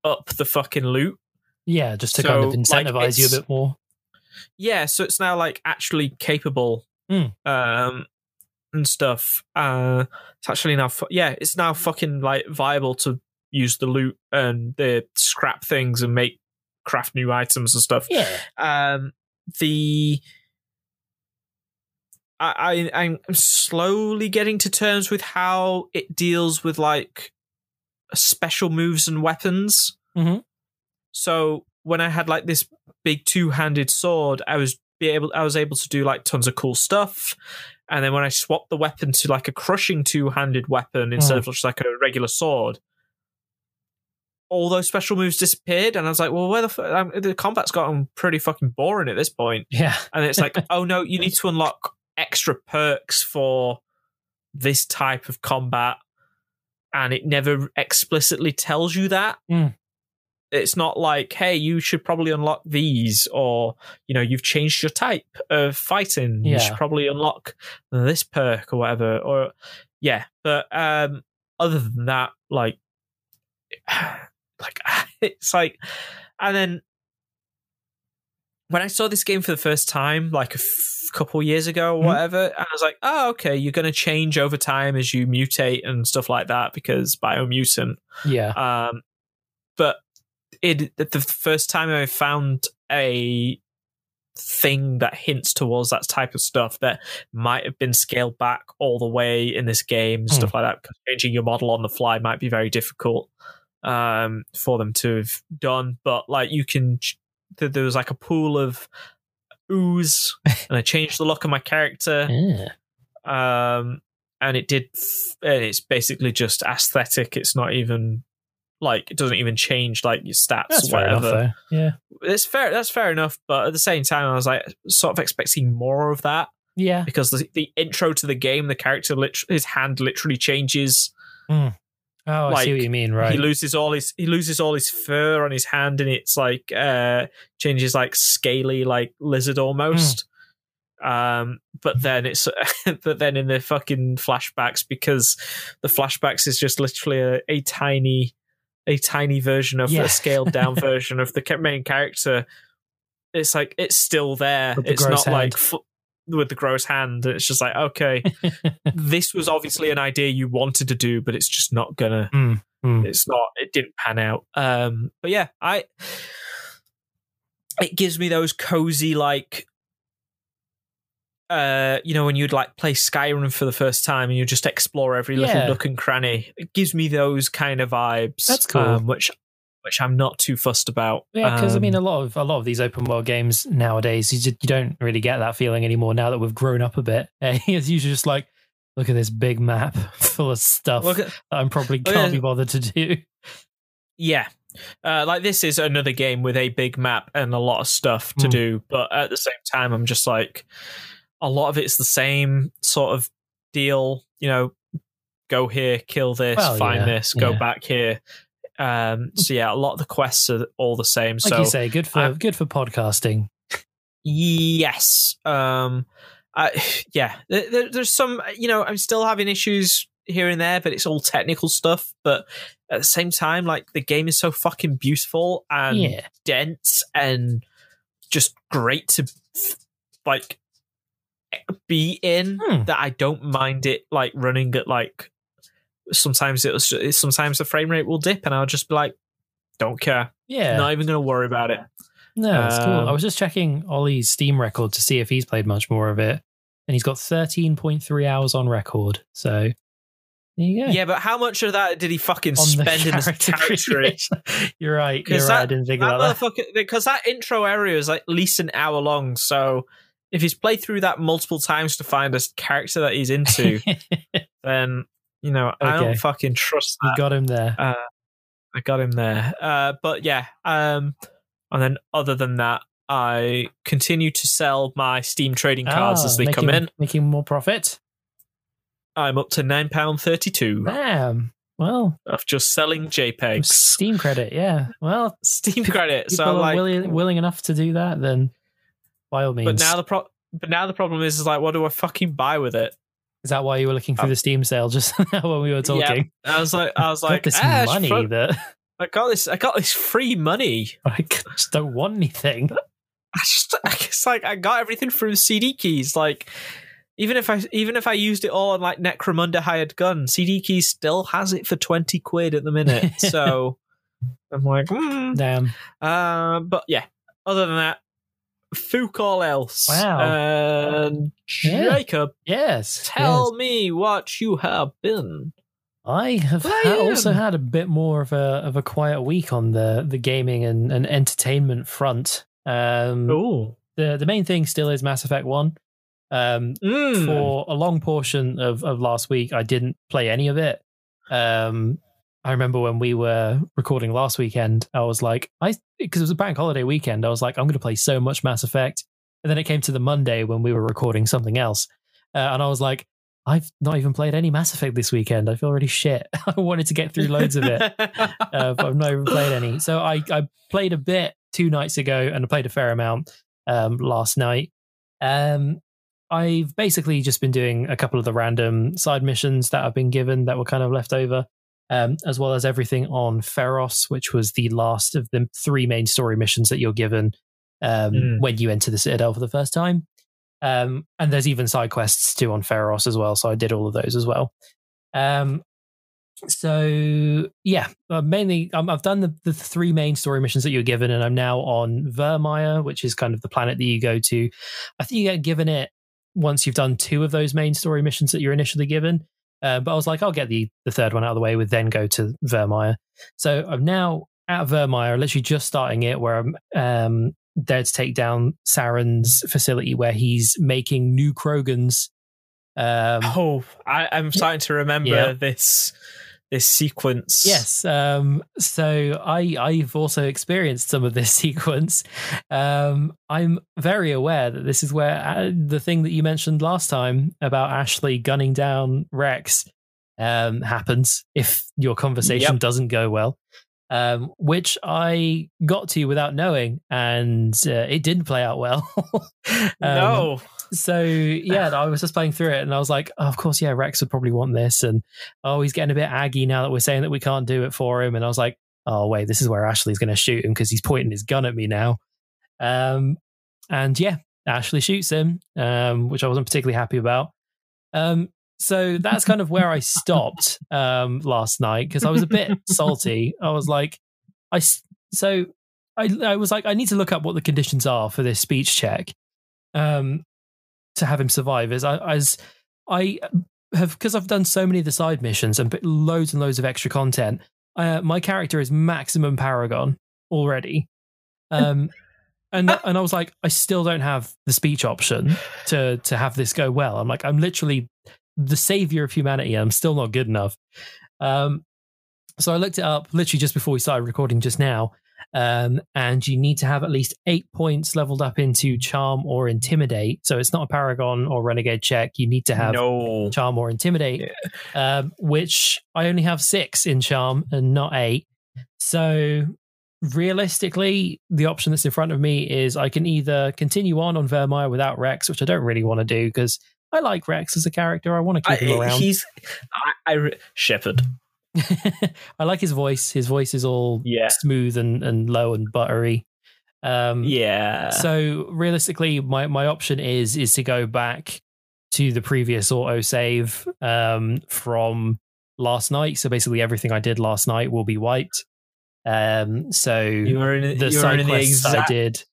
up the fucking loot yeah, just to kind of So, like, incentivize you a bit more. Yeah so it's now like actually capable Mm. um and stuff uh it's actually now fu- yeah it's now fucking like viable to use the loot and the scrap things and make craft new items and stuff Yeah. um the I, I I'm slowly getting to terms with how it deals with like special moves and weapons. Mhm. So when I had like this big two-handed sword, I was be able I was able to do like tons of cool stuff. And then when I swapped the weapon to like a crushing two-handed weapon instead of just like a regular sword, all those special moves disappeared. And I was like, well, where the f- um, the combat's gotten pretty fucking boring at this point. Yeah. And it's like, oh no, you need to unlock extra perks for this type of combat. And it never explicitly tells you that. Mm. It's not like, hey, you should probably unlock these, or, you know, you've changed your type of fighting. You should probably unlock this perk or whatever. Or, yeah. But um, other than that, like, like, it's like, and then when I saw this game for the first time, like a f- couple years ago or Mhm. whatever, and I was like, oh, okay, you're going to change over time as you mutate and stuff like that because biomutant. Yeah. Um, but it the first time I found a thing that hints towards that type of stuff that might have been scaled back all the way in this game Hmm. stuff like that because changing your model on the fly might be very difficult um for them to have done but like you can there was like a pool of ooze and i changed the look of my character Yeah. um and it did and it's basically just aesthetic it's not even like it doesn't even change like your stats That's or fair enough, whatever. Yeah. it's fair that's fair enough but at the same time i was like sort of expecting more of that Yeah. because the, the intro to the game the character lit- his hand literally changes Oh, I see what you mean, right? he loses all his he loses all his fur on his hand and it's like uh changes like scaly like lizard almost um but then it's but then in the fucking flashbacks because the flashbacks is just literally a, a tiny a tiny version of Yeah. a scaled down version of the main character it's like it's still there the it's not like hand. fu- with the gross hand it's just like okay this was obviously an idea you wanted to do but it's just not gonna Mm, mm. it's not it didn't pan out um but yeah i it gives me those cozy like uh you know when you'd like play skyrim for the first time and you just explore every little nook and cranny it gives me those kind of vibes That's cool. um, which which i'm not too fussed about Yeah, because I mean, a Um, lot of a lot of these open world games nowadays, you just, you don't really get that feeling anymore. Now that we've grown up a bit, it's usually just like, look at this big map full of stuff at- that I'm probably Oh, can't yeah. be bothered to do. Yeah. Uh, like this is another game with a big map and a lot of stuff to Hmm. do, but at the same time, I'm just like, a lot of it's the same sort of deal. You know, go here, kill this, Well, find yeah, this, go yeah. back here. Um, so yeah, a lot of the quests are all the same. Like so you say, good for I'm- good for podcasting. Yes. Um. I, yeah. There, there- there's some. You know, I'm still having issues here and there, but it's all technical stuff. But at the same time, like the game is so fucking beautiful and Yeah. dense and just great to like be in Hmm. that I don't mind it like running at like sometimes it was sometimes the frame rate will dip and I'll just be like don't care Yeah. not even gonna worry about it No, that's cool. Um, I was just checking Ollie's Steam record to see if he's played much more of it, and he's got 13.3 hours on record. So there you go. yeah but how much of that did he fucking On the spend in his character. You're right. You're 'Cause right. I didn't think that about motherfucker because that intro area is like at least an hour long so if he's played through that multiple times to find a character that he's into then you know I don't fucking trust you got him there. Uh, I got him there. Uh, but yeah, um, and then other than that, I continue to sell my Steam trading cards Ah, as they making, come in. making more profit. I'm up to nine pound thirty two Damn. Well, of just selling JPEGs. Steam credit. Yeah. Well, Steam credit. So like, willing, willing enough to do that. Then, by all means. but now the pro- but now the problem is, is like, what do I fucking buy with it? is that why you were looking through Um, the Steam sale just now when we were talking? I was like, I was Got like, this ah, money that I got this, I got this free money. I just don't want anything. I just, it's like I got everything through CD keys. Like even if I even if I used it all on like Necromunda hired gun, CD keys still has it for twenty quid at the minute. so I'm like, hmm. Damn. uh, but yeah. Other than that, fuck all else. Wow. And Yeah. Jacob, Yes. tell yes. me what you have been. I have ha- also had a bit more of a of a quiet week on the the gaming and, and entertainment front. Um, Oh, the the main thing still is Mass Effect One. Um, mm. for a long portion of, of last week, I didn't play any of it. Um, I remember when we were recording last weekend, I was like, I because it was a bank holiday weekend, I was like, I'm going to play so much Mass Effect. And then it came to the Monday when we were recording something else, uh, and I was like, I've not even played any Mass Effect this weekend. I feel really shit. I wanted to get through loads of it, uh, but I've not even played any. So I I played a bit two nights ago, and I played a fair amount um, last night. Um, I've basically just been doing a couple of the random side missions that I've been given that were kind of left over, um, as well as everything on Feros, which was the last of the three main story missions that you're given um, Mm. when you enter the Citadel for the first time. Um, and there's even side quests too on Feros as well, so I did all of those as well. Um, so yeah, uh, mainly um, I've done the, the three main story missions that you're given, and I'm now on Virmire, which is kind of the planet that you go to. I think you get given it once you've done two of those main story missions that you're initially given. Uh, but I was like, I'll get the the third one out of the way with then go to Virmire. So I'm now at Virmire, literally just starting it, where I'm um, there to take down Saren's facility where he's making new Krogans. Um, oh, I, I'm starting to remember Yeah. this this sequence. Yes. Um, so I I've also experienced some of this sequence. Um, I'm very aware that this is where uh, the thing that you mentioned last time about Ashley gunning down Rex um, happens if your conversation Yep. doesn't go well. Um, which I got to without knowing, and uh, it didn't play out well. Um, no. So yeah, I was just playing through it, and I was like, oh, of course, yeah, Rex would probably want this, and oh, he's getting a bit aggy now that we're saying that we can't do it for him, and I was like, oh wait, this is where Ashley's going to shoot him because he's pointing his gun at me now, um, and yeah, Ashley shoots him, um, which I wasn't particularly happy about. Um, so that's kind of where I stopped um, last night because I was a bit salty. I was like, I so I I was like, I need to look up what the conditions are for this speech check, um, to have him survive. As I as I have because I've done so many of the side missions and put loads and loads of extra content. Uh, my character is maximum paragon already, um, and and I was like, I still don't have the speech option to to have this go well. I'm like, I'm literally the savior of humanity. I'm still not good enough. Um, so I looked it up literally just before we started recording just now. Um, and you need to have at least eight points leveled up into charm or intimidate. So it's not a paragon or renegade check. You need to have no. charm or intimidate, um, which I only have six in charm and not eight. So realistically, the option that's in front of me is I can either continue on on Virmire without Rex, which I don't really want to do because I like Rex as a character. I want to keep him I, around. he's I, I Shepard. I like his voice. His voice is all Yeah. smooth and, and low and buttery. Um, Yeah. So realistically, my, my option is is to go back to the previous auto save um, from last night. So basically, everything I did last night will be wiped. Um, so you were in the side in the quests that I exact did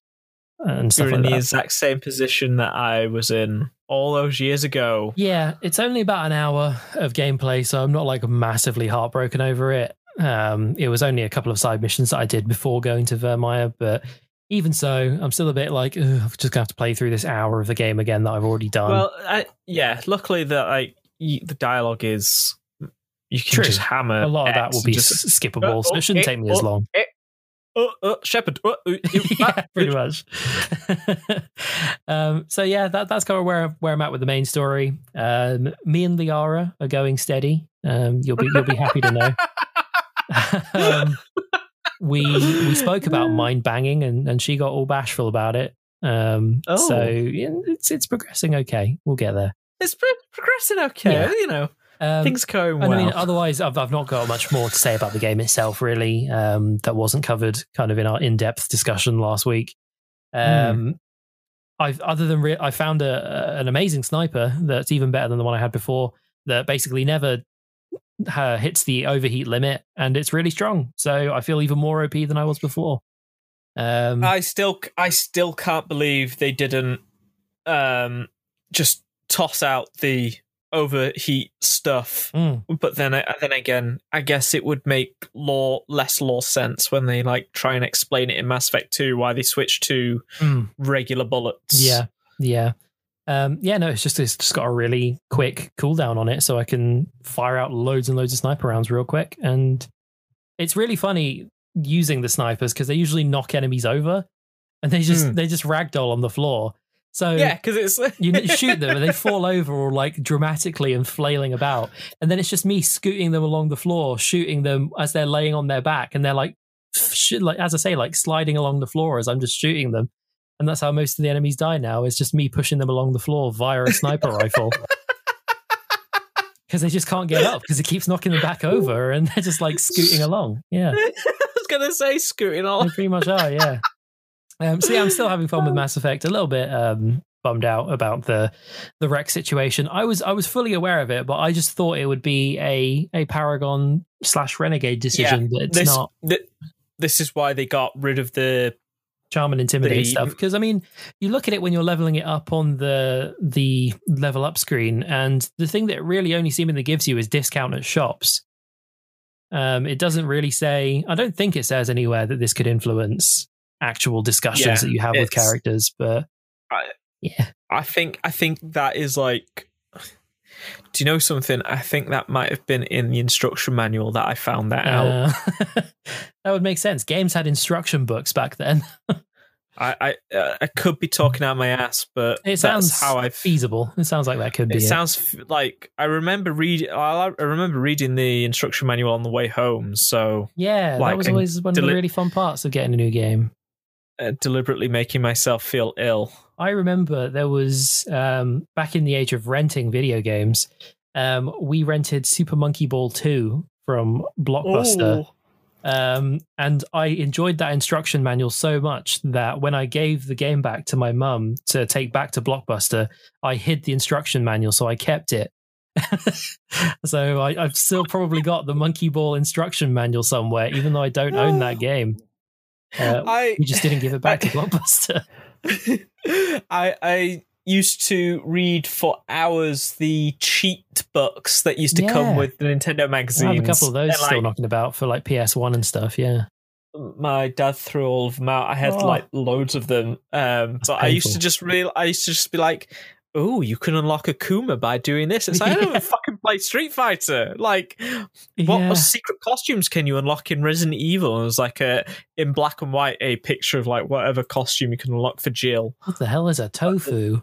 and you stuff were in like the that. exact same position that I was in all those years ago. Yeah, it's only about an hour of gameplay, so I'm not like massively heartbroken over it. Um, it was only a couple of side missions that I did before going to Virmire, but even so, I'm still a bit like, I'm just gonna have to play through this hour of the game again that I've already done. Well, I, yeah. Luckily, that like the dialogue is you can True. just hammer a lot of that will be just, skippable, so it shouldn't eh, take me as long. Oh, oh, Shepard. Oh, oh, you- yeah, ah, pretty much. um, so yeah, that, that's kind of where where I'm at with the main story. Um, me and Liara are going steady. Um, you'll be you'll be happy to know. um, we we spoke about mind banging, and, and she got all bashful about it. Um, Oh. so yeah, it's it's progressing okay. We'll get there. it's pro- progressing okay. Yeah. You know, Um, things going well. I mean, otherwise, I've, I've not got much more to say about the game itself, really. Um, that wasn't covered kind of in our in depth discussion last week. Um, I've other than re- I found a, a- an amazing sniper that's even better than the one I had before. That basically never uh, hits the overheat limit, and it's really strong. So I feel even more OP than I was before. Um, I still, I still can't believe they didn't um, just toss out the overheat stuff. mm, But then, then again, I guess it would make law less law sense when they like try and explain it in Mass Effect Two why they switched to mm. regular bullets. Yeah, yeah, um, yeah. No, it's just it's just got a really quick cooldown on it, so I can fire out loads and loads of sniper rounds real quick, and it's really funny using the snipers because they usually knock enemies over, and they just Hmm. they just ragdoll on the floor. So yeah, because it's you shoot them and they fall over or like dramatically and flailing about, and then it's just me scooting them along the floor, shooting them as they're laying on their back, and they're like, sh- like as I say, like sliding along the floor as I'm just shooting them, and that's how most of the enemies die now. Is just me pushing them along the floor via a sniper rifle. Because they just can't get up because it keeps knocking them back over and they're just like scooting along. Yeah. I was gonna say scooting along. They pretty much are, yeah. Um, so yeah, I'm still having fun with Mass Effect. A little bit um, bummed out about the the Wrex situation. I was I was fully aware of it, but I just thought it would be a a Paragon slash Renegade decision. but it's This, not th- this is why they got rid of the charm and intimidate the- stuff. Because I mean, you look at it when you're leveling it up on the the level up screen, and the thing that really only seemingly gives you is discount at shops. Um, it doesn't really say. I don't think it says anywhere that this could influence actual discussions Yeah, that you have with characters. But I- yeah, I think I think that is like. Do you know something? I think that might have been in the instruction manual that I found that out. uh, that would make sense. Games had instruction books back then. I I, uh, I could be talking out my ass, but It sounds that's how I. feasible. It sounds like that could be. It it. sounds like I remember reading. I I remember reading the instruction manual on the way home. So yeah, that was always one of the really fun parts of getting a new game. Uh, deliberately making myself feel ill. I remember there was um, back in the age of renting video games. Um, we rented Super Monkey Ball 2 from Blockbuster. Oh. Um, and I enjoyed that instruction manual so much that when I gave the game back to my mum to take back to Blockbuster, I hid the instruction manual, so I kept it. so I, I've still probably got the Monkey Ball instruction manual somewhere, even though I don't own that game. Uh, I we just didn't give it back to Blockbuster. I I used to read for hours the cheat books that used to Yeah. come with the Nintendo I magazines. have a couple of those And, still like, knocking about for like PS1 and stuff. Yeah. my dad threw all of them out. I had Oh. like loads of them. Um, but I used to just real. I used to just be like, "Oh, you can unlock a Kuma by doing this." It's like I don't even fucking play Street Fighter. Like, what yeah. secret costumes can you unlock in Resident Evil? And it was like a in black and white a picture of like whatever costume you can unlock for Jill. What the hell is a tofu?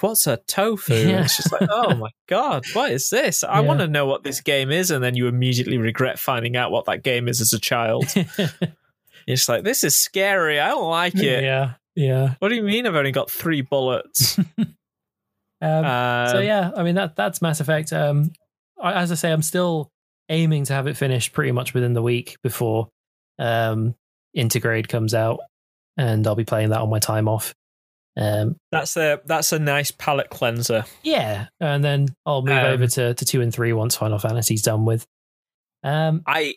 What's a tofu? Yeah. It's just like, oh my god, what is this? I Yeah. want to know what this game is, and then you immediately regret finding out what that game is as a child. You're like, this is scary. I don't like it. yeah. Yeah. What do you mean I've only got three bullets? Um, so Um, yeah, I mean that that's Mass Effect. Um, I, as I say, I'm still aiming to have it finished pretty much within the week before um, Intergrade comes out, and I'll be playing that on my time off. Um, That's a that's a nice palate cleanser. yeah, and then I'll move Um, over to, to two and three once Final Fantasy's done with. Um, I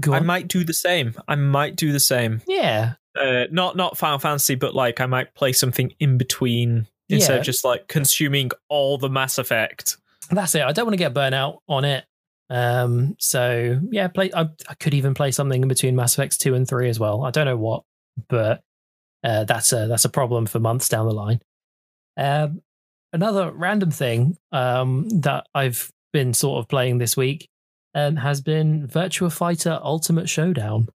go I might do the same. I might do the same. yeah, Uh, not not Final Fantasy, but like I might play something in between instead Yeah. of just like consuming all the Mass Effect. that's it. I don't want to get burnt out on it. Um, so yeah, play. I, I could even play something in between Mass Effects two and three as well. I don't know what, but uh, that's a that's a problem for months down the line. Um, another random thing um, that I've been sort of playing this week um, has been Virtua Fighter Ultimate Showdown.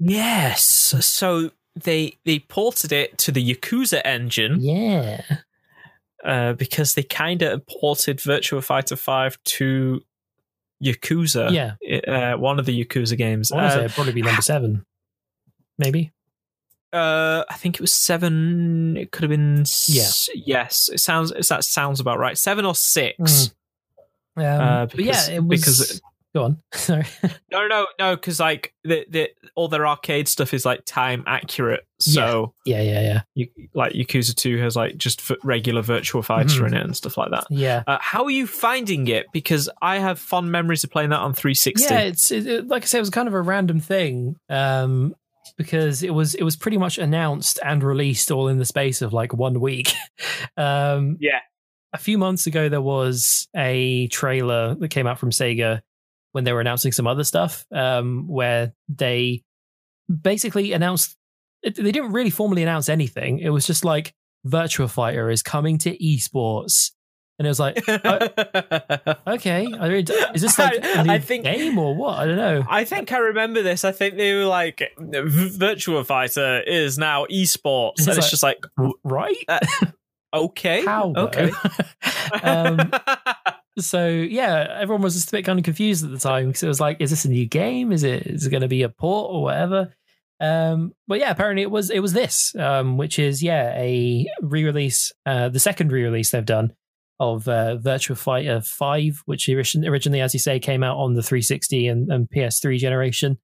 Yes. So they they ported it to the Yakuza engine Yeah, uh, because they kind of ported Virtua Fighter Five to Yakuza. yeah. Uh, one of the Yakuza games. Uh, it'd probably be number seven, maybe. uh, I think it was seven. It could have been. S- Yes. It sounds. That sounds about right. Seven or six. Um, Uh, but yeah, it was. because- go on. Sorry. No, no, no, because like the, the all their arcade stuff is like time accurate. So yeah, yeah, yeah, you like Yakuza Two has like just regular Virtual Fighter Mhm. in it and stuff like that. yeah. Uh, how are you finding it? Because I have fond memories of playing that on 360. Yeah, it's it, it- like I said, it was kind of a random thing um, because it was it was pretty much announced and released all in the space of like one week. um, Yeah. a few months ago there was a trailer that came out from Sega when they were announcing some other stuff um, where they basically announced they didn't really formally announce anything. It was just like Virtua Fighter is coming to esports. And it was like, okay, I mean, is this like a new I think- game or what? I don't know. I think I remember this. I think they were like, "V- Virtua Fighter is now esports. And it's like- just like, right? okay. How? Okay. um, so yeah, everyone was just a bit kind of confused at the time because it was like, is this a new game? Is it is it going to be a port or whatever? Um, but yeah, apparently it was it was this, um, which is yeah a re-release, uh, the second re-release they've done of uh, Fighter Five, which originally, as you say, came out on the 360 and, and PS3 generation.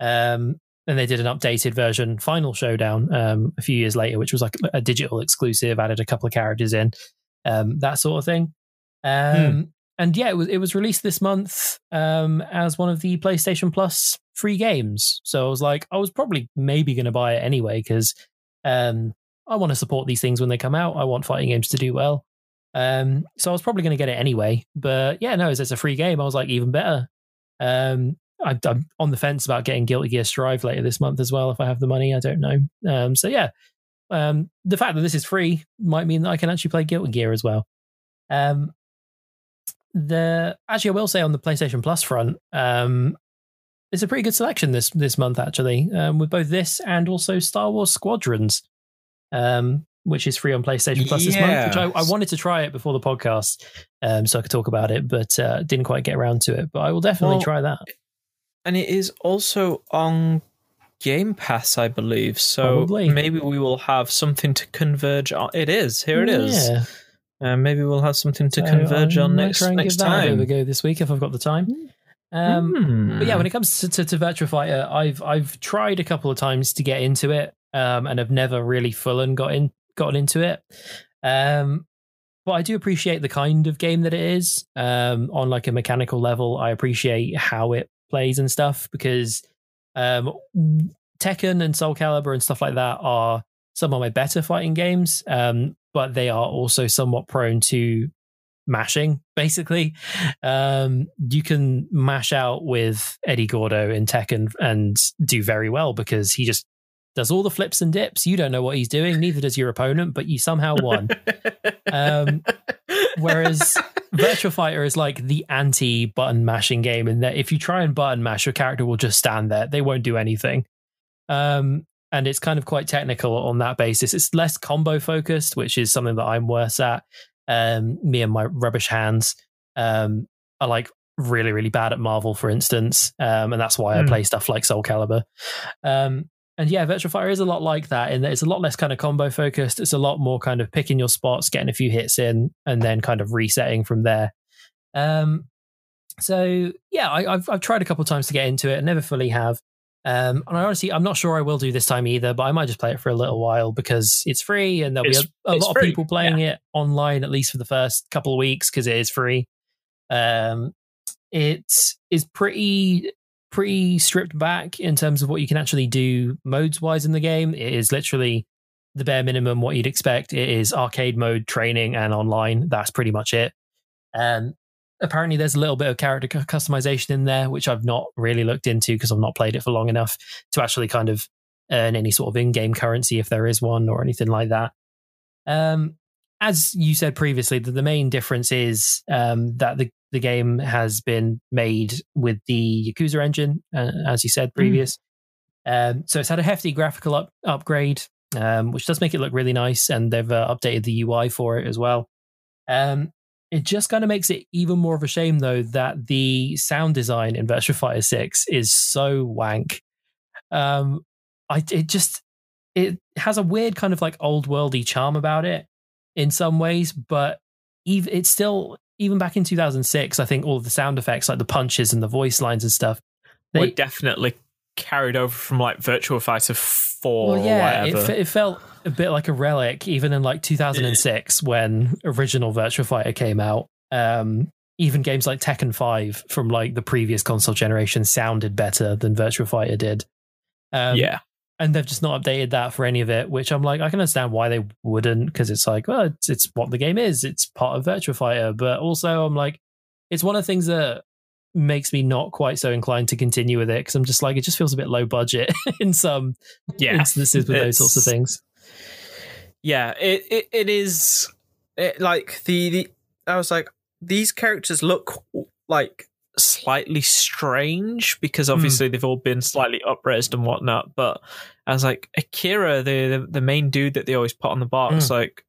Um, and they did an updated version, Final Showdown, um, a few years later, which was like a digital exclusive, added a couple of characters in, um, that sort of thing. Um, And yeah, it was it was released this month um, as one of the PlayStation Plus free games. So I was like, I was probably maybe going to buy it anyway because um, I want to support these things when they come out. I want fighting games to do well. Um, so I was probably going to get it anyway. But yeah, no, as it's a free game, I was like, even better. Um, I, I'm on the fence about getting Guilty Gear Strive later this month as well. If I have the money, I don't know. Um, so yeah, um, the fact that this is free might mean that I can actually play Guilty Gear as well. Um, the actually, I will say on the PlayStation Plus front, um, it's a pretty good selection this this month actually, um, with both this and also Star Wars Squadrons, um, which is free on PlayStation Plus this month. Which I, I wanted to try it before the podcast, um, so I could talk about it, but uh, didn't quite get around to it. But I will definitely Well, try that. and it is also on Game Pass, I believe. So Probably. maybe we will have something to converge on. It is. Here it is. Uh, maybe we'll have something to So converge I on next try and next give that a bit of a go this week if I've got the time. Um, Hmm. But yeah, when it comes to, to, to Virtua Fighter, I've I've tried a couple of times to get into it, um, and have never really full and got in gotten into it. Um, but I do appreciate the kind of game that it is. Um, on like a mechanical level, I appreciate how it plays and stuff because um, Tekken and Soul Calibur and stuff like that are some of my better fighting games. Um, but they are also somewhat prone to mashing basically. Um you can mash out with Eddy Gordo in tekken and do very well because he just does all the flips and dips. You don't know what he's doing neither does your opponent but you somehow won. Um, whereas virtual fighter is like the anti button mashing game in that if you try and button mash your character will just stand there. They won't do anything. Um and it's kind of quite technical on that basis it's less combo focused which is something that i'm worse at um, me and my rubbish hands um, are like really, really bad at Marvel, for instance, um, and that's why I Hmm. play stuff like Soul Calibur. Um, and yeah, Virtua Fighter is a lot like that in that it's a lot less kind of combo focused. It's a lot more kind of picking your spots, getting a few hits in, and then kind of resetting from there. Um, so yeah, I, have I've tried a couple of times to get into it. I never fully have. Um, and I honestly, I'm not sure I will do this time either, but I might just play it for a little while because it's free and there'll It's- be a, a lot free, of people playing it online, at least for the first couple of weeks because it is free. Um, it is pretty pretty stripped back in terms of what you can actually do modes wise in the game. It is literally the bare minimum what you'd expect. It is arcade mode, training, and online. That's pretty much it. Um, apparently, there's a little bit of character customization in there, which I've not really looked into because I've not played it for long enough to actually kind of earn any sort of in-game currency if there is one or anything like that. Um, as you said previously, the, the main difference is um, that the, the game has been made with the Yakuza engine, uh, as you said previous. Um, so it's had a hefty graphical up, upgrade, um, which does make it look really nice, and they've uh, updated the UI for it as well. Um, it just kind of makes it even more of a shame, though, that the sound design in Virtua Fighter Six is so wank. Um, I it just it has a weird kind of like old worldy charm about it in some ways, but even it's still even back in 2006. I think all of the sound effects, like the punches and the voice lines and stuff, Were they, definitely carried over from like Virtual Fighter Four well, yeah, or it, it felt a bit like a relic, even in like 2006 when original Virtual Fighter came out. Um, even games like Tekken 5 from like the previous console generation sounded better than Virtual Fighter did. Um, yeah, and they've just not updated that for any of it, which I'm like, I can understand why they wouldn't, because it's like, well, it's, it's what the game is. It's part of Virtual Fighter. But also, I'm like, it's one of the things that makes me not quite so inclined to continue with it, because I'm just like, it just feels a bit low budget in some yeah. instances with those sorts of things. Yeah, it it, it is it, like the, the I was like these characters look like slightly strange because hmm. obviously they've all been slightly upraised and whatnot. But I was like Akira, the the, the main dude that they always put on the box, hmm. like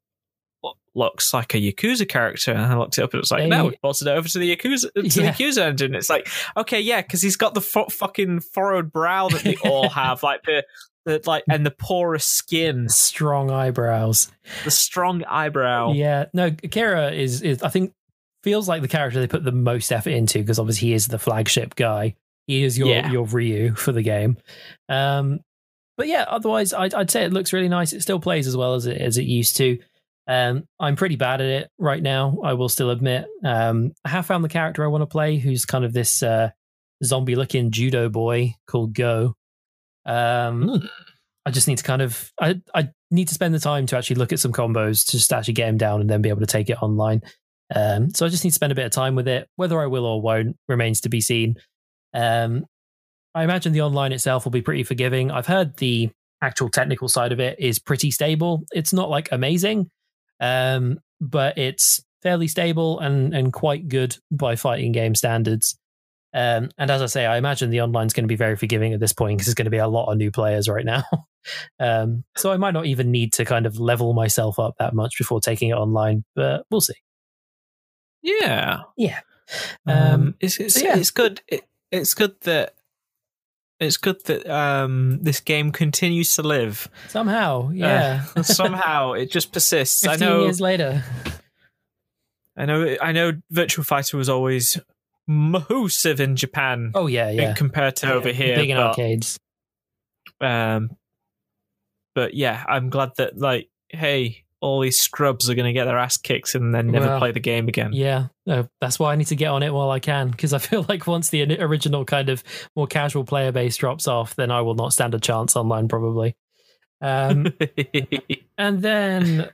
looks like a Yakuza character, and I looked it up and it's like, They- no, we ported it over to the Yakuza to Yeah. the Yakuza engine. It's like, okay, yeah, because he's got the fu- fucking furrowed brow that they all have, like the. The, like and the porous skin, Strong eyebrows. the strong eyebrow. Yeah. No, Akira is, is, I think, feels like the character they put the most effort into because obviously he is the flagship guy. He is your, Yeah. your Ryu for the game. Um, but yeah, otherwise, I'd, I'd say it looks really nice. It still plays as well as it, as it used to. Um, I'm pretty bad at it right now, I will still admit. Um, I have found the character I want to play, who's kind of this uh, zombie looking judo boy called Goh. Um, Hmm. I just need to kind of I I need to spend the time to actually look at some combos to just actually get him down and then be able to take it online. Um, so I just need to spend a bit of time with it. Whether I will or won't remains to be seen. Um, I imagine the online itself will be pretty forgiving. I've heard the actual technical side of it is pretty stable. It's not like amazing, um, but it's fairly stable and and quite good by fighting game standards. Um, and as I say, I imagine the online's going to be very forgiving at this point because there's going to be a lot of new players right now. um, so I might not even need to kind of level myself up that much before taking it online, but we'll see. Yeah. Yeah. Um, Um, it's it's, so yeah. it's good. It, it's good that it's good that um this game continues to live. Somehow, yeah. Uh, somehow it just persists. I know. years later. I know. I know. Virtual Fighter was always massive in Japan Oh, yeah, yeah. compared to over here. Big in but, arcades. Um, but yeah, I'm glad that like, hey, all these scrubs are going to get their ass kicked and then never Well, play the game again. Yeah, no, that's why I need to get on it while I can because I feel like once the original kind of more casual player base drops off, then I will not stand a chance online probably. Um, and then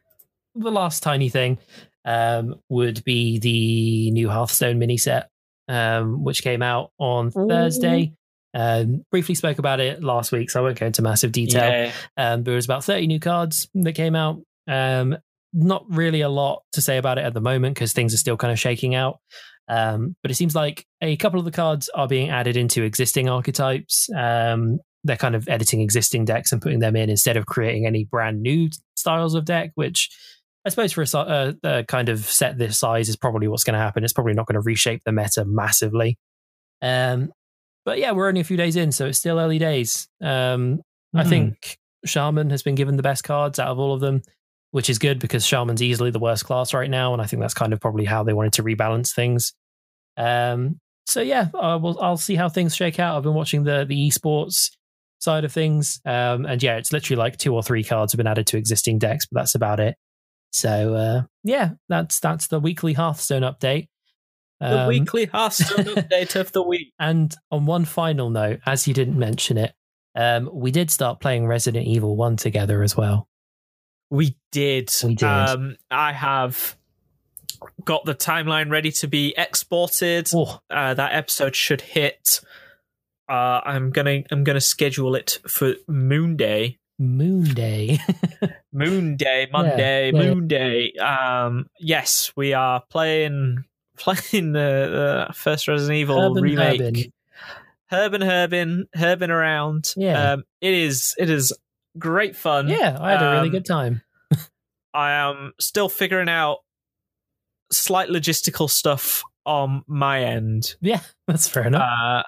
the last tiny thing um, would be the new Hearthstone mini set, um, which came out on Thursday. Um, briefly spoke about it last week, so I won't go into massive detail. yeah. Um, there was about 30 new cards that came out. Um, not really a lot to say about it at the moment because things are still kind of shaking out. Um, but it seems like a couple of the cards are being added into existing archetypes. Um, they're kind of editing existing decks and putting them in instead of creating any brand new styles of deck, which I suppose for a, si- uh, a kind of set this size is probably what's going to happen. It's probably not going to reshape the meta massively. Um, but yeah, we're only a few days in, so it's still early days. Um, I Hmm. think Shaman has been given the best cards out of all of them, which is good because Shaman's easily the worst class right now, and I think that's kind of probably how they wanted to rebalance things. Um, so yeah, I will, I'll see how things shake out. I've been watching the the esports side of things, um, and yeah, it's literally like two or three cards have been added to existing decks, but that's about it. So uh, yeah, that's that's the weekly Hearthstone update. The Um, weekly Hearthstone update of the week. and on one final note, as you didn't mention it, um, we did start playing Resident Evil 1 together as well. We did. We did. Um, I have got the timeline ready to be exported. Oh, Uh, that episode should hit. Uh, I'm gonna I'm gonna schedule it for Moon Day. Moon Day. Moon Day, Monday, yeah. Moon Day. Um, yes, we are playing playing the, the first Resident Evil Herb and remake. Herbin. Herb and Herbin, Herbin around. Yeah. um, it is it is great fun. yeah, I had a really Um, good time. I am still figuring out slight logistical stuff on my end. Yeah, that's fair enough. Uh,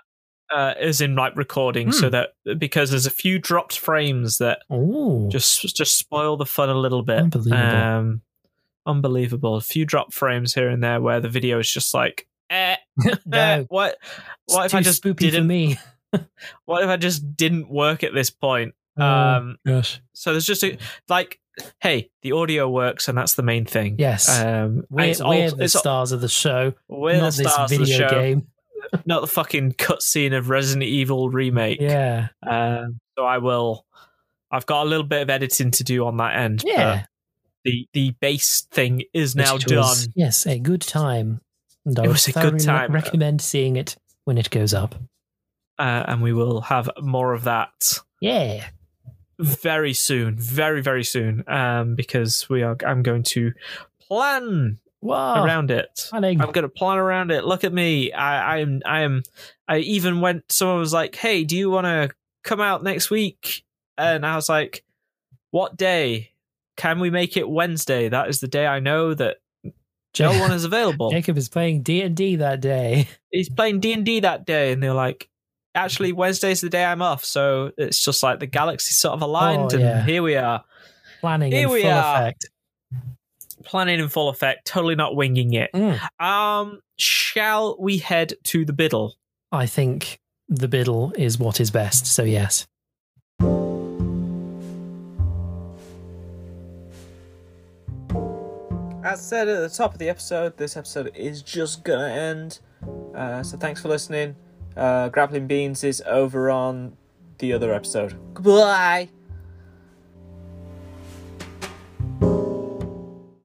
uh, as in like recording, so Hmm. that because there's a few dropped frames that oh, just just spoil the fun a little bit. Unbelievable. Um, unbelievable. A few drop frames here and there where the video is just like, eh, eh, no. what? What if I just didn't? me? What if I just didn't work at this point? Oh, Um, gosh. so there's just a like, hey, the audio works, and that's the main thing. Yes. Um, We're, it's all- we're the stars of the show, we're not the this stars of the video show, game. Not the fucking cutscene of Resident Evil remake. Yeah. Um, so I will. I've got a little bit of editing to do on that end. Yeah. the the base thing is now Which done. yes, a good time. And I It was a good time. recommend seeing it when it goes up. uh, and we will have more of that Yeah. very soon, very very soon, um, because we are. I'm going to plan Wow. around it. Planning. I'm going to plan around it. Look at me. I, I'm. I am. I even went. Someone was like, "Hey, do you want to come out next week?" And I was like, "What day? Can we make it Wednesday? That is the day I know that no one is available." Jacob is playing D and D that day. he's playing D and D that day, and they're like, actually, Wednesday's the day I'm off, so it's just like the galaxy sort of aligned, Oh, yeah. and here we are, Planning Here in we full are. effect. Planning in full effect, totally not winging it. Mm. Um, shall we head to the biddle? I think the biddle is what is best. So yes. As said at the top of the episode, this episode is just gonna end. Uh, so thanks for listening. Uh, Grappling Beans is over on the other episode. Goodbye.